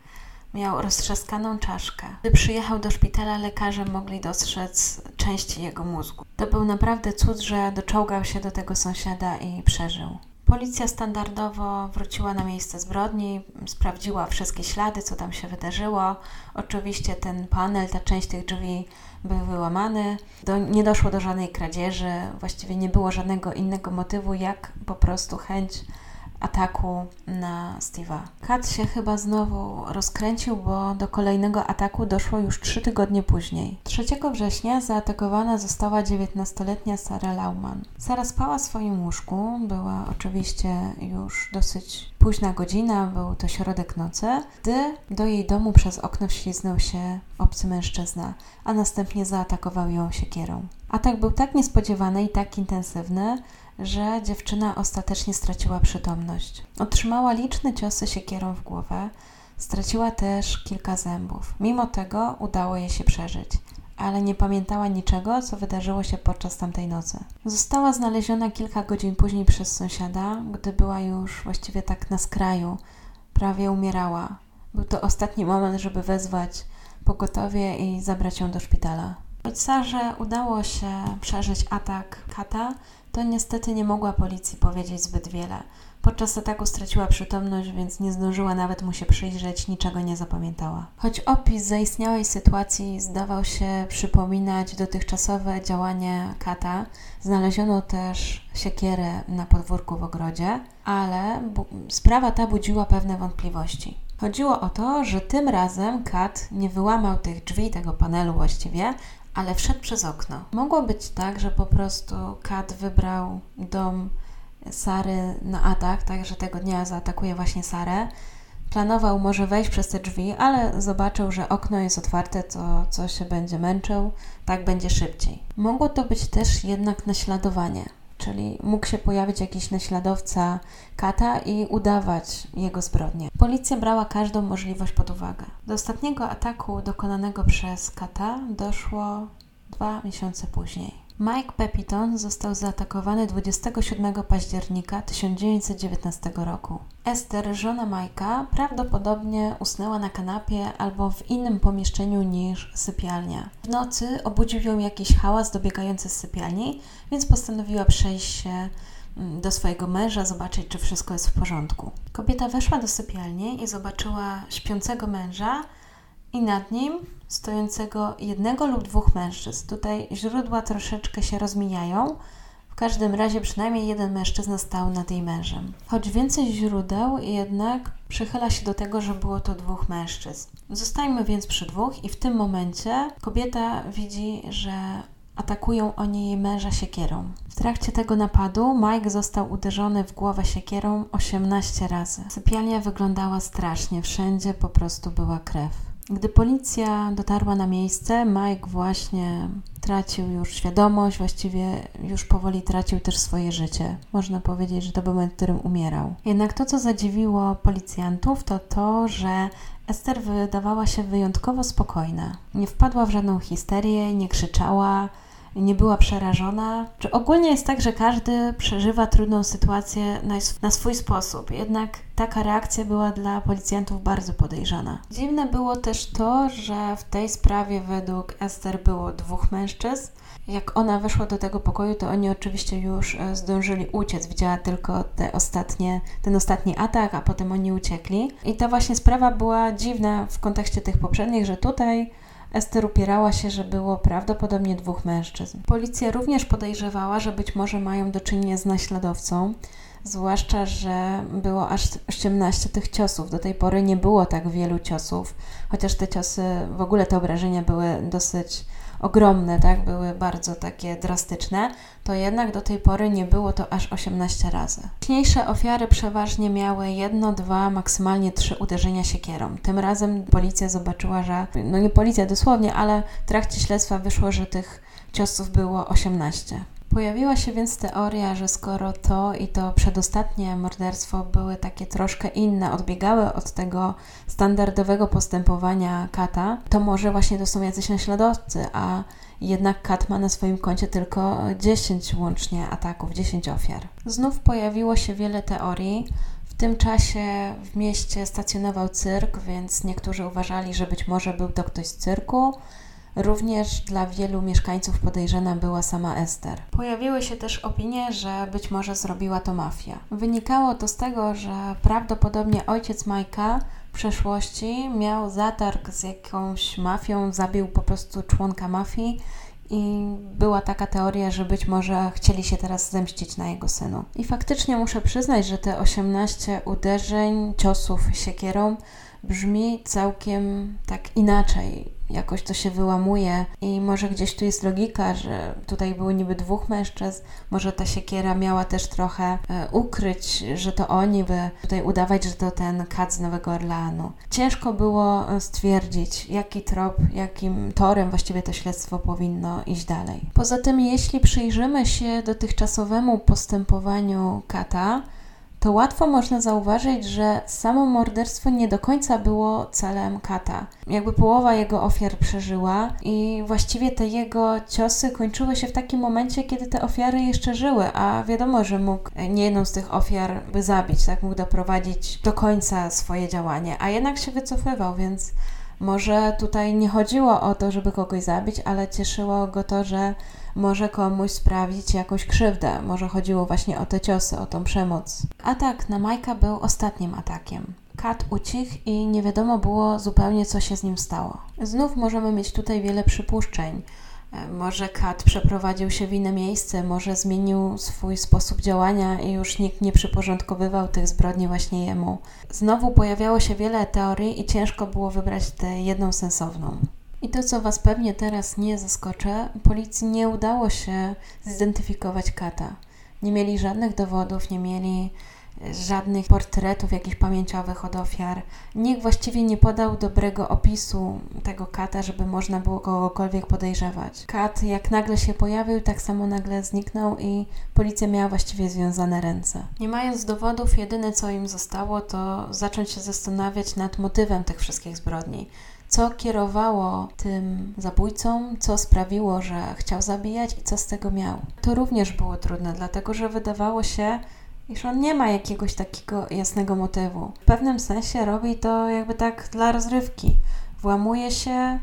Miał roztrzaskaną czaszkę. Gdy przyjechał do szpitala, lekarze mogli dostrzec części jego mózgu. To był naprawdę cud, że doczołgał się do tego sąsiada i przeżył. Policja standardowo wróciła na miejsce zbrodni, sprawdziła wszystkie ślady, co tam się wydarzyło. Oczywiście ten panel, ta część tych drzwi był wyłamany. Do, nie doszło do żadnej kradzieży, właściwie nie było żadnego innego motywu, jak po prostu chęć ataku na Steve'a. Kat się chyba znowu rozkręcił, bo do kolejnego ataku doszło już trzy tygodnie później. 3 września zaatakowana została 19-letnia Sara Lauman. Sara spała w swoim łóżku, była oczywiście już dosyć późna godzina, był to środek nocy, gdy do jej domu przez okno wśliznął się obcy mężczyzna, a następnie zaatakował ją siekierą. Atak był tak niespodziewany i tak intensywny, że dziewczyna ostatecznie straciła przytomność. Otrzymała liczne ciosy siekierą w głowę, straciła też kilka zębów. Mimo tego udało jej się przeżyć, ale nie pamiętała niczego, co wydarzyło się podczas tamtej nocy. Została znaleziona kilka godzin później przez sąsiada, gdy była już właściwie tak na skraju, prawie umierała. Był to ostatni moment, żeby wezwać pogotowie i zabrać ją do szpitala. Sarze udało się przeżyć atak kata, to niestety nie mogła policji powiedzieć zbyt wiele. Podczas ataku straciła przytomność, więc nie zdążyła nawet mu się przyjrzeć, niczego nie zapamiętała. Choć opis zaistniałej sytuacji zdawał się przypominać dotychczasowe działanie kata, znaleziono też siekierę na podwórku w ogrodzie, ale sprawa ta budziła pewne wątpliwości. Chodziło o to, że tym razem kat nie wyłamał tych drzwi, tego panelu właściwie, ale wszedł przez okno. Mogło być tak, że po prostu Kat wybrał dom Sary na atak, tak, że tego dnia zaatakuje właśnie Sarę. Planował może wejść przez te drzwi, ale zobaczył, że okno jest otwarte, to co się będzie męczył, tak będzie szybciej. Mogło to być też jednak naśladowanie czyli mógł się pojawić jakiś naśladowca kata i udawać jego zbrodnię. Policja brała każdą możliwość pod uwagę. Do ostatniego ataku dokonanego przez kata doszło dwa miesiące później. Mike Pepiton został zaatakowany 27 października 1919 roku. Esther, żona Majka, prawdopodobnie usnęła na kanapie albo w innym pomieszczeniu niż sypialnia. W nocy obudził ją jakiś hałas dobiegający z sypialni, więc postanowiła przejść się mm, do swojego męża, zobaczyć, czy wszystko jest w porządku. Kobieta weszła do sypialni i zobaczyła śpiącego męża, i nad nim stojącego jednego lub dwóch mężczyzn. Tutaj źródła troszeczkę się rozmijają. W każdym razie przynajmniej jeden mężczyzna stał nad jej mężem. Choć więcej źródeł jednak przychyla się do tego, że było to dwóch mężczyzn. Zostańmy więc przy dwóch i w tym momencie kobieta widzi, że atakują oni jej męża siekierą. W trakcie tego napadu Mike został uderzony w głowę siekierą 18 razy. Sypialnia wyglądała strasznie, wszędzie po prostu była krew. Gdy policja dotarła na miejsce, Mike właśnie tracił już świadomość, właściwie już powoli tracił też swoje życie. Można powiedzieć, że to był moment, w którym umierał. Jednak to, co zadziwiło policjantów, to to, że Ester wydawała się wyjątkowo spokojna. Nie wpadła w żadną histerię, nie krzyczała, nie była przerażona. Czy ogólnie jest tak, że każdy przeżywa trudną sytuację na, swój sposób, jednak taka reakcja była dla policjantów bardzo podejrzana. Dziwne było też to, że w tej sprawie według Ester było dwóch mężczyzn. Jak ona weszła do tego pokoju, to oni oczywiście już e, zdążyli uciec. Widziała tylko te ostatnie, ten ostatni atak, a potem oni uciekli. I ta właśnie sprawa była dziwna w kontekście tych poprzednich, że tutaj Ester upierała się, że było prawdopodobnie dwóch mężczyzn. Policja również podejrzewała, że być może mają do czynienia z naśladowcą, zwłaszcza, że było aż 18 tych ciosów. Do tej pory nie było tak wielu ciosów, chociaż te ciosy, w ogóle te obrażenia były dosyć ogromne, tak, były bardzo takie drastyczne, to jednak do tej pory nie było to aż 18 razy. Wcześniejsze ofiary przeważnie miały jedno, dwa, maksymalnie trzy uderzenia siekierą. Tym razem policja zobaczyła, że, no nie policja dosłownie, ale w trakcie śledztwa wyszło, że tych ciosów było 18. Pojawiła się więc teoria, że skoro to i to przedostatnie morderstwo były takie troszkę inne, odbiegały od tego standardowego postępowania kata, to może właśnie to są jacyś naśladowcy, a jednak kat ma na swoim koncie tylko 10 łącznie ataków, 10 ofiar. Znów pojawiło się wiele teorii. W tym czasie w mieście stacjonował cyrk, więc niektórzy uważali, że być może był to ktoś z cyrku, Również dla wielu mieszkańców podejrzana była sama Ester. Pojawiły się też opinie, że być może zrobiła to mafia. Wynikało to z tego, że prawdopodobnie ojciec Majka w przeszłości miał zatarg z jakąś mafią, zabił po prostu członka mafii i była taka teoria, że być może chcieli się teraz zemścić na jego synu. I faktycznie muszę przyznać, że te 18 uderzeń, ciosów siekierą brzmi całkiem tak inaczej jakoś to się wyłamuje i może gdzieś tu jest logika, że tutaj było niby dwóch mężczyzn, może ta siekiera miała też trochę e, ukryć, że to oni, by tutaj udawać, że to ten kat z Nowego Orleanu. Ciężko było e, stwierdzić, jaki trop, jakim torem właściwie to śledztwo powinno iść dalej. Poza tym, jeśli przyjrzymy się dotychczasowemu postępowaniu kata, to łatwo można zauważyć, że samo morderstwo nie do końca było celem Kata. Jakby połowa jego ofiar przeżyła i właściwie te jego ciosy kończyły się w takim momencie, kiedy te ofiary jeszcze żyły, a wiadomo, że mógł nie jedną z tych ofiar by zabić, tak mógł doprowadzić do końca swoje działanie, a jednak się wycofywał, więc może tutaj nie chodziło o to, żeby kogoś zabić, ale cieszyło go to, że może komuś sprawić jakąś krzywdę. Może chodziło właśnie o te ciosy, o tą przemoc. Atak na Majka był ostatnim atakiem. Kat ucichł i nie wiadomo było zupełnie, co się z nim stało. Znów możemy mieć tutaj wiele przypuszczeń. E, może Kat przeprowadził się w inne miejsce, może zmienił swój sposób działania i już nikt nie przyporządkowywał tych zbrodni właśnie jemu. Znowu pojawiało się wiele teorii i ciężko było wybrać tę jedną sensowną. I to, co Was pewnie teraz nie zaskoczy, policji nie udało się zidentyfikować kata. Nie mieli żadnych dowodów, nie mieli e, żadnych portretów jakichś pamięciowych od ofiar. Nikt właściwie nie podał dobrego opisu tego kata, żeby można było kogokolwiek podejrzewać. Kat jak nagle się pojawił, tak samo nagle zniknął i policja miała właściwie związane ręce. Nie mając dowodów, jedyne co im zostało to zacząć się zastanawiać nad motywem tych wszystkich zbrodni co kierowało tym zabójcą, co sprawiło, że chciał zabijać i co z tego miał. To również było trudne, dlatego że wydawało się, iż on nie ma jakiegoś takiego jasnego motywu. W pewnym sensie robi to jakby tak dla rozrywki. Włamuje się,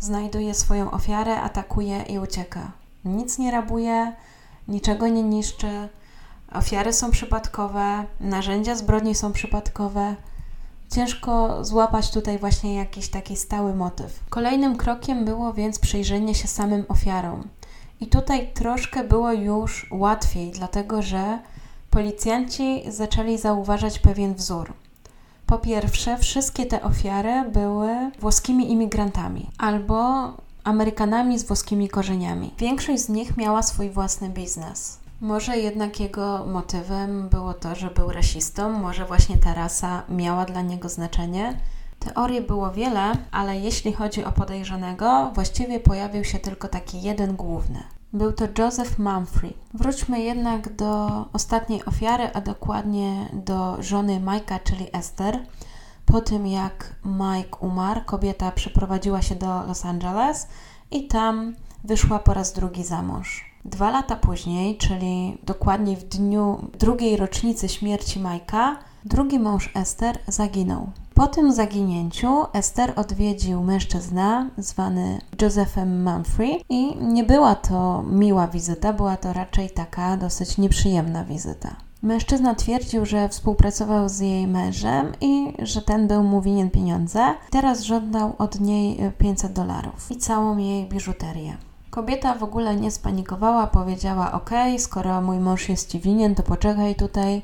znajduje swoją ofiarę, atakuje i ucieka. Nic nie rabuje, niczego nie niszczy. Ofiary są przypadkowe, narzędzia zbrodni są przypadkowe. Ciężko złapać tutaj właśnie jakiś taki stały motyw. Kolejnym krokiem było więc przyjrzenie się samym ofiarom. I tutaj troszkę było już łatwiej, dlatego że policjanci zaczęli zauważać pewien wzór. Po pierwsze, wszystkie te ofiary były włoskimi imigrantami albo Amerykanami z włoskimi korzeniami. Większość z nich miała swój własny biznes. Może jednak jego motywem było to, że był rasistą, może właśnie ta rasa miała dla niego znaczenie. Teorii było wiele, ale jeśli chodzi o podejrzanego, właściwie pojawił się tylko taki jeden główny. Był to Joseph Mumphrey. Wróćmy jednak do ostatniej ofiary, a dokładnie do żony Mike'a, czyli Esther. Po tym jak Mike umarł, kobieta przeprowadziła się do Los Angeles i tam wyszła po raz drugi za mąż. Dwa lata później, czyli dokładnie w dniu drugiej rocznicy śmierci Majka, drugi mąż Esther zaginął. Po tym zaginięciu Esther odwiedził mężczyznę zwany Josephem Mumphrey i nie była to miła wizyta, była to raczej taka dosyć nieprzyjemna wizyta. Mężczyzna twierdził, że współpracował z jej mężem i że ten był mu winien pieniądze. Teraz żądał od niej 500 dolarów i całą jej biżuterię. Kobieta w ogóle nie spanikowała, powiedziała: OK, skoro mój mąż jest ci winien, to poczekaj tutaj.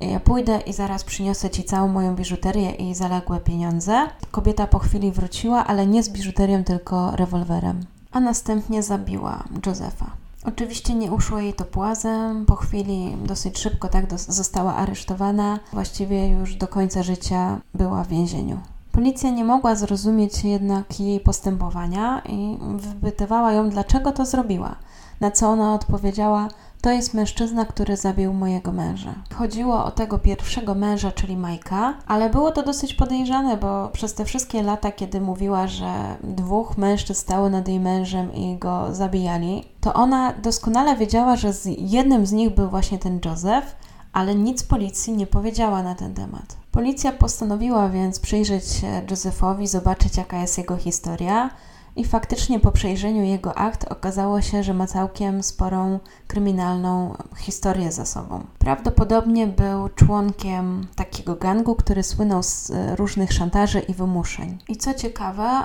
Ja pójdę i zaraz przyniosę ci całą moją biżuterię i zaległe pieniądze. Kobieta po chwili wróciła, ale nie z biżuterią, tylko rewolwerem. A następnie zabiła Josefa. Oczywiście nie uszło jej to płazem. Po chwili dosyć szybko tak została aresztowana. Właściwie już do końca życia była w więzieniu. Policja nie mogła zrozumieć jednak jej postępowania i wypytywała ją, dlaczego to zrobiła. Na co ona odpowiedziała: To jest mężczyzna, który zabił mojego męża. Chodziło o tego pierwszego męża, czyli Majka, ale było to dosyć podejrzane, bo przez te wszystkie lata, kiedy mówiła, że dwóch mężczyzn stało nad jej mężem i go zabijali, to ona doskonale wiedziała, że z jednym z nich był właśnie ten Józef, ale nic policji nie powiedziała na ten temat. Policja postanowiła więc przyjrzeć się Josephowi, zobaczyć jaka jest jego historia. I faktycznie po przejrzeniu jego akt okazało się, że ma całkiem sporą kryminalną historię za sobą. Prawdopodobnie był członkiem takiego gangu, który słynął z różnych szantaży i wymuszeń. I co ciekawe,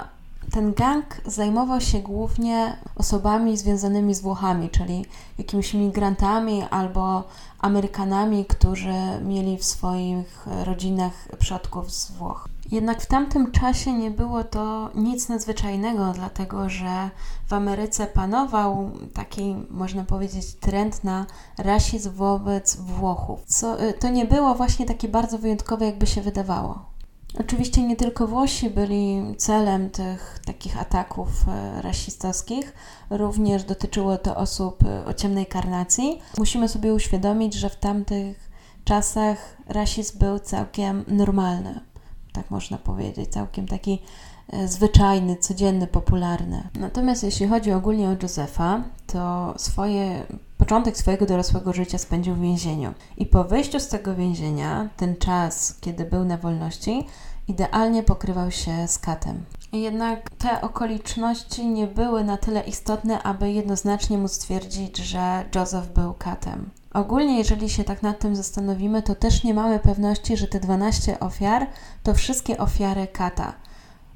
ten gang zajmował się głównie osobami związanymi z Włochami, czyli jakimiś migrantami albo Amerykanami, którzy mieli w swoich rodzinach przodków z Włoch. Jednak w tamtym czasie nie było to nic nadzwyczajnego, dlatego że w Ameryce panował taki, można powiedzieć, trend na rasizm wobec Włochów. Co, to nie było właśnie takie bardzo wyjątkowe, jakby się wydawało. Oczywiście nie tylko Włosi byli celem tych takich ataków e, rasistowskich, również dotyczyło to osób e, o ciemnej karnacji. Musimy sobie uświadomić, że w tamtych czasach rasizm był całkiem normalny, tak można powiedzieć, całkiem taki e, zwyczajny, codzienny, popularny. Natomiast jeśli chodzi ogólnie o Józefa, to swoje, początek swojego dorosłego życia spędził w więzieniu. I po wyjściu z tego więzienia, ten czas, kiedy był na wolności, idealnie pokrywał się z katem. Jednak te okoliczności nie były na tyle istotne, aby jednoznacznie móc stwierdzić, że Joseph był katem. Ogólnie, jeżeli się tak nad tym zastanowimy, to też nie mamy pewności, że te 12 ofiar to wszystkie ofiary kata.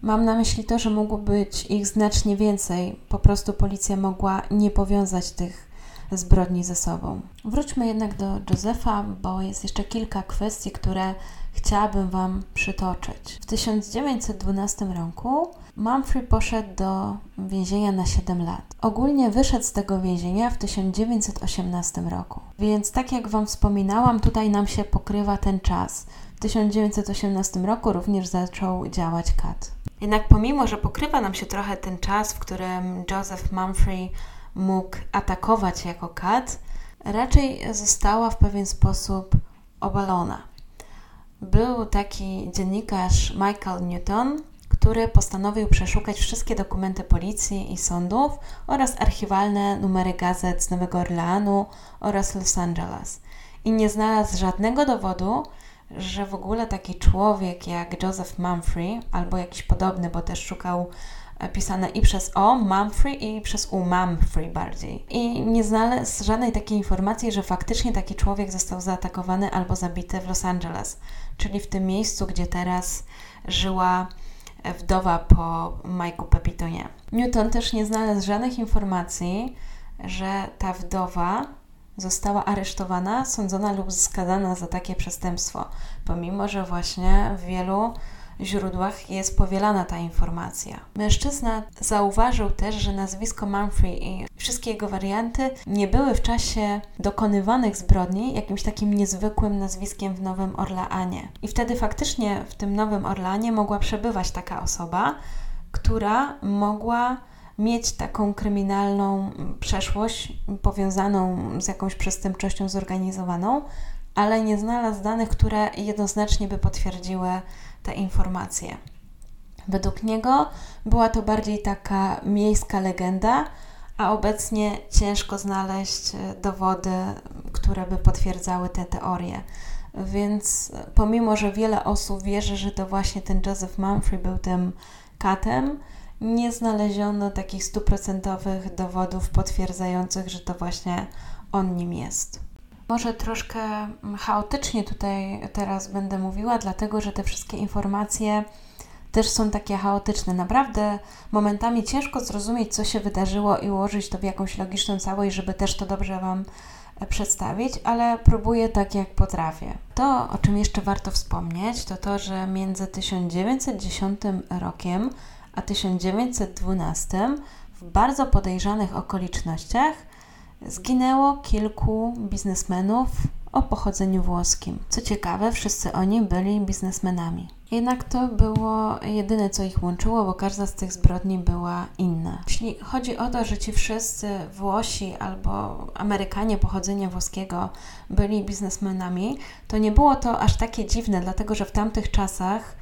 Mam na myśli to, że mogło być ich znacznie więcej, po prostu policja mogła nie powiązać tych zbrodni ze sobą. Wróćmy jednak do Josefa, bo jest jeszcze kilka kwestii, które chciałabym Wam przytoczyć. W 1912 roku Mumphrey poszedł do więzienia na 7 lat. Ogólnie wyszedł z tego więzienia w 1918 roku. Więc tak jak Wam wspominałam, tutaj nam się pokrywa ten czas. W 1918 roku również zaczął działać CAT. Jednak pomimo, że pokrywa nam się trochę ten czas, w którym Joseph Mumphrey mógł atakować jako kat, raczej została w pewien sposób obalona. Był taki dziennikarz Michael Newton, który postanowił przeszukać wszystkie dokumenty policji i sądów oraz archiwalne numery gazet z Nowego Orleanu oraz Los Angeles. I nie znalazł żadnego dowodu, że w ogóle taki człowiek jak Joseph Mumphrey, albo jakiś podobny, bo też szukał pisane i przez O, Mumfrey i przez U, Mumfrey bardziej. I nie znalazł żadnej takiej informacji, że faktycznie taki człowiek został zaatakowany albo zabity w Los Angeles, czyli w tym miejscu, gdzie teraz żyła wdowa po Mike'u Pepitonie. Newton też nie znalazł żadnych informacji, że ta wdowa została aresztowana, sądzona lub skazana za takie przestępstwo, pomimo że właśnie w wielu źródłach jest powielana ta informacja. Mężczyzna zauważył też, że nazwisko Manfrey i wszystkie jego warianty nie były w czasie dokonywanych zbrodni jakimś takim niezwykłym nazwiskiem w Nowym Orleanie. I wtedy faktycznie w tym Nowym Orleanie mogła przebywać taka osoba, która mogła mieć taką kryminalną przeszłość powiązaną z jakąś przestępczością zorganizowaną, ale nie znalazł danych, które jednoznacznie by potwierdziły te informacje. Według niego była to bardziej taka miejska legenda, a obecnie ciężko znaleźć e, dowody, które by potwierdzały te teorie. Więc pomimo, że wiele osób wierzy, że to właśnie ten Joseph Mumphrey był tym katem, nie znaleziono takich stuprocentowych dowodów potwierdzających, że to właśnie on nim jest. Może troszkę mm, chaotycznie tutaj teraz będę mówiła, dlatego że te wszystkie informacje też są takie chaotyczne. Naprawdę momentami ciężko zrozumieć, co się wydarzyło i ułożyć to w jakąś logiczną całość, żeby też to dobrze Wam e, przedstawić, ale próbuję tak, jak potrafię. To, o czym jeszcze warto wspomnieć, to to, że między 1910 rokiem a 1912 w bardzo podejrzanych okolicznościach zginęło kilku biznesmenów o pochodzeniu włoskim. Co ciekawe, wszyscy oni byli biznesmenami. Jednak to było jedyne, co ich łączyło, bo każda z tych zbrodni była inna. Jeśli chodzi o to, że ci wszyscy Włosi albo Amerykanie pochodzenia włoskiego byli biznesmenami, to nie było to aż takie dziwne, dlatego że w tamtych czasach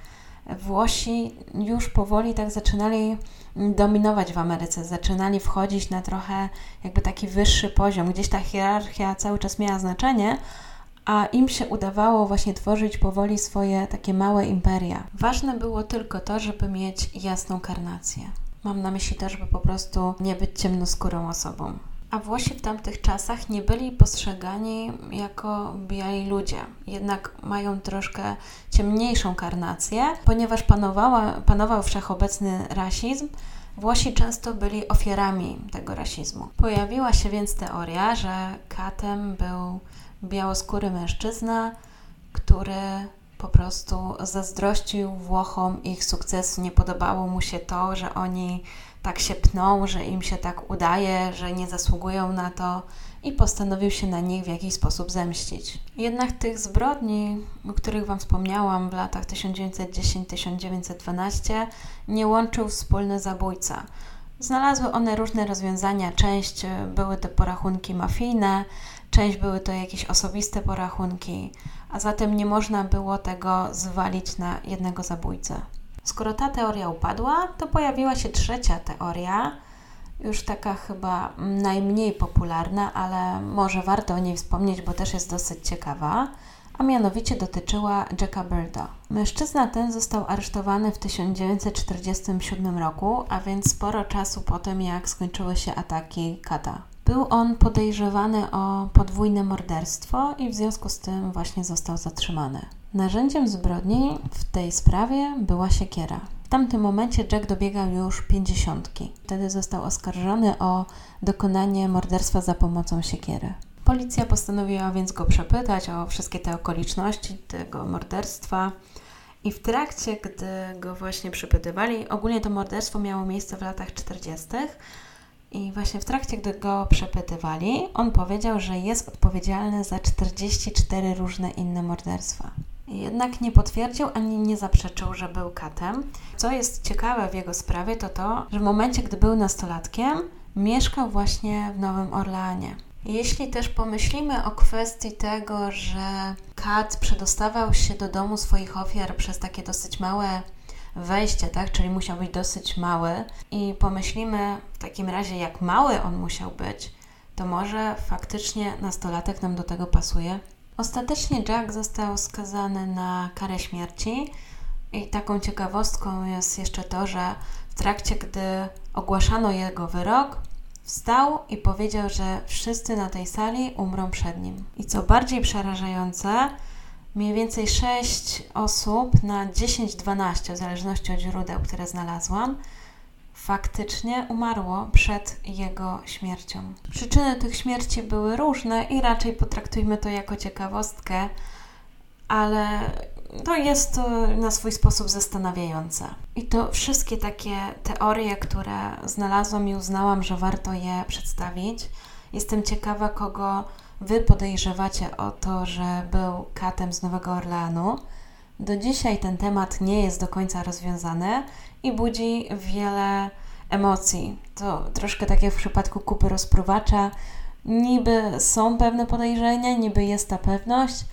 Włosi już powoli tak zaczynali dominować w Ameryce, zaczynali wchodzić na trochę jakby taki wyższy poziom. Gdzieś ta hierarchia cały czas miała znaczenie, a im się udawało właśnie tworzyć powoli swoje takie małe imperia. Ważne było tylko to, żeby mieć jasną karnację. Mam na myśli to, żeby po prostu nie być ciemnoskórą osobą. A Włosi w tamtych czasach nie byli postrzegani jako biali ludzie. Jednak mają troszkę ciemniejszą karnację, ponieważ panowała, panował wszechobecny rasizm. Włosi często byli ofiarami tego rasizmu. Pojawiła się więc teoria, że katem był białoskóry mężczyzna, który po prostu zazdrościł Włochom ich sukcesu. Nie podobało mu się to, że oni tak się pną, że im się tak udaje, że nie zasługują na to i postanowił się na nich w jakiś sposób zemścić. Jednak tych zbrodni, o których Wam wspomniałam w latach 1910-1912, nie łączył wspólny zabójca. Znalazły one różne rozwiązania. Część były to porachunki mafijne, część były to jakieś osobiste porachunki, a zatem nie można było tego zwalić na jednego zabójcę. Skoro ta teoria upadła, to pojawiła się trzecia teoria, już taka chyba najmniej popularna, ale może warto o niej wspomnieć, bo też jest dosyć ciekawa, a mianowicie dotyczyła Jacka Birda. Mężczyzna ten został aresztowany w 1947 roku, a więc sporo czasu po tym, jak skończyły się ataki Kata. Był on podejrzewany o podwójne morderstwo i w związku z tym właśnie został zatrzymany. Narzędziem zbrodni w tej sprawie była siekiera. W tamtym momencie Jack dobiegał już pięćdziesiątki. Wtedy został oskarżony o dokonanie morderstwa za pomocą siekiery. Policja postanowiła więc go przepytać o wszystkie te okoliczności tego morderstwa. I w trakcie, gdy go właśnie przepytywali, ogólnie to morderstwo miało miejsce w latach 40., i właśnie w trakcie, gdy go przepytywali, on powiedział, że jest odpowiedzialny za 44 różne inne morderstwa. Jednak nie potwierdził ani nie zaprzeczył, że był katem. Co jest ciekawe w jego sprawie, to to, że w momencie, gdy był nastolatkiem, mieszkał właśnie w Nowym Orleanie. Jeśli też pomyślimy o kwestii tego, że kat przedostawał się do domu swoich ofiar przez takie dosyć małe wejście, tak? Czyli musiał być dosyć mały i pomyślimy w takim razie, jak mały on musiał być, to może faktycznie nastolatek nam do tego pasuje. Ostatecznie Jack został skazany na karę śmierci i taką ciekawostką jest jeszcze to, że w trakcie, gdy ogłaszano jego wyrok, wstał i powiedział, że wszyscy na tej sali umrą przed nim. I co bardziej przerażające, mniej więcej 6 osób na 10-12, w zależności od źródeł, które znalazłam, faktycznie umarło przed jego śmiercią. Przyczyny tych śmierci były różne i raczej potraktujmy to jako ciekawostkę, ale to jest to na swój sposób zastanawiające. I to wszystkie takie teorie, które znalazłam i uznałam, że warto je przedstawić. Jestem ciekawa, kogo Wy podejrzewacie o to, że był katem z Nowego Orleanu. Do dzisiaj ten temat nie jest do końca rozwiązany i budzi wiele emocji. To troszkę tak jak w przypadku kupy rozpruwacza. Niby są pewne podejrzenia, niby jest ta pewność,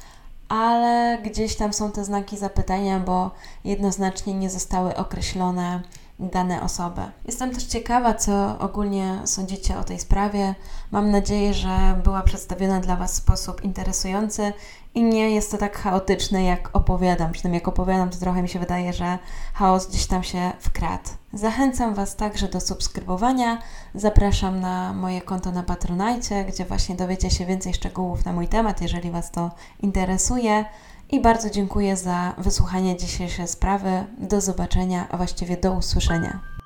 ale gdzieś tam są te znaki zapytania, bo jednoznacznie nie zostały określone dane osoby. Jestem też ciekawa, co ogólnie sądzicie o tej sprawie. Mam nadzieję, że była przedstawiona dla Was w sposób interesujący i nie jest to tak chaotyczne, jak opowiadam. Przynajmniej jak opowiadam, to trochę mi się wydaje, że chaos gdzieś tam się wkradł. Zachęcam Was także do subskrybowania. Zapraszam na moje konto na Patronite, gdzie właśnie dowiecie się więcej szczegółów na mój temat, jeżeli Was to interesuje. I bardzo dziękuję za wysłuchanie dzisiejszej sprawy. Do zobaczenia, a właściwie do usłyszenia.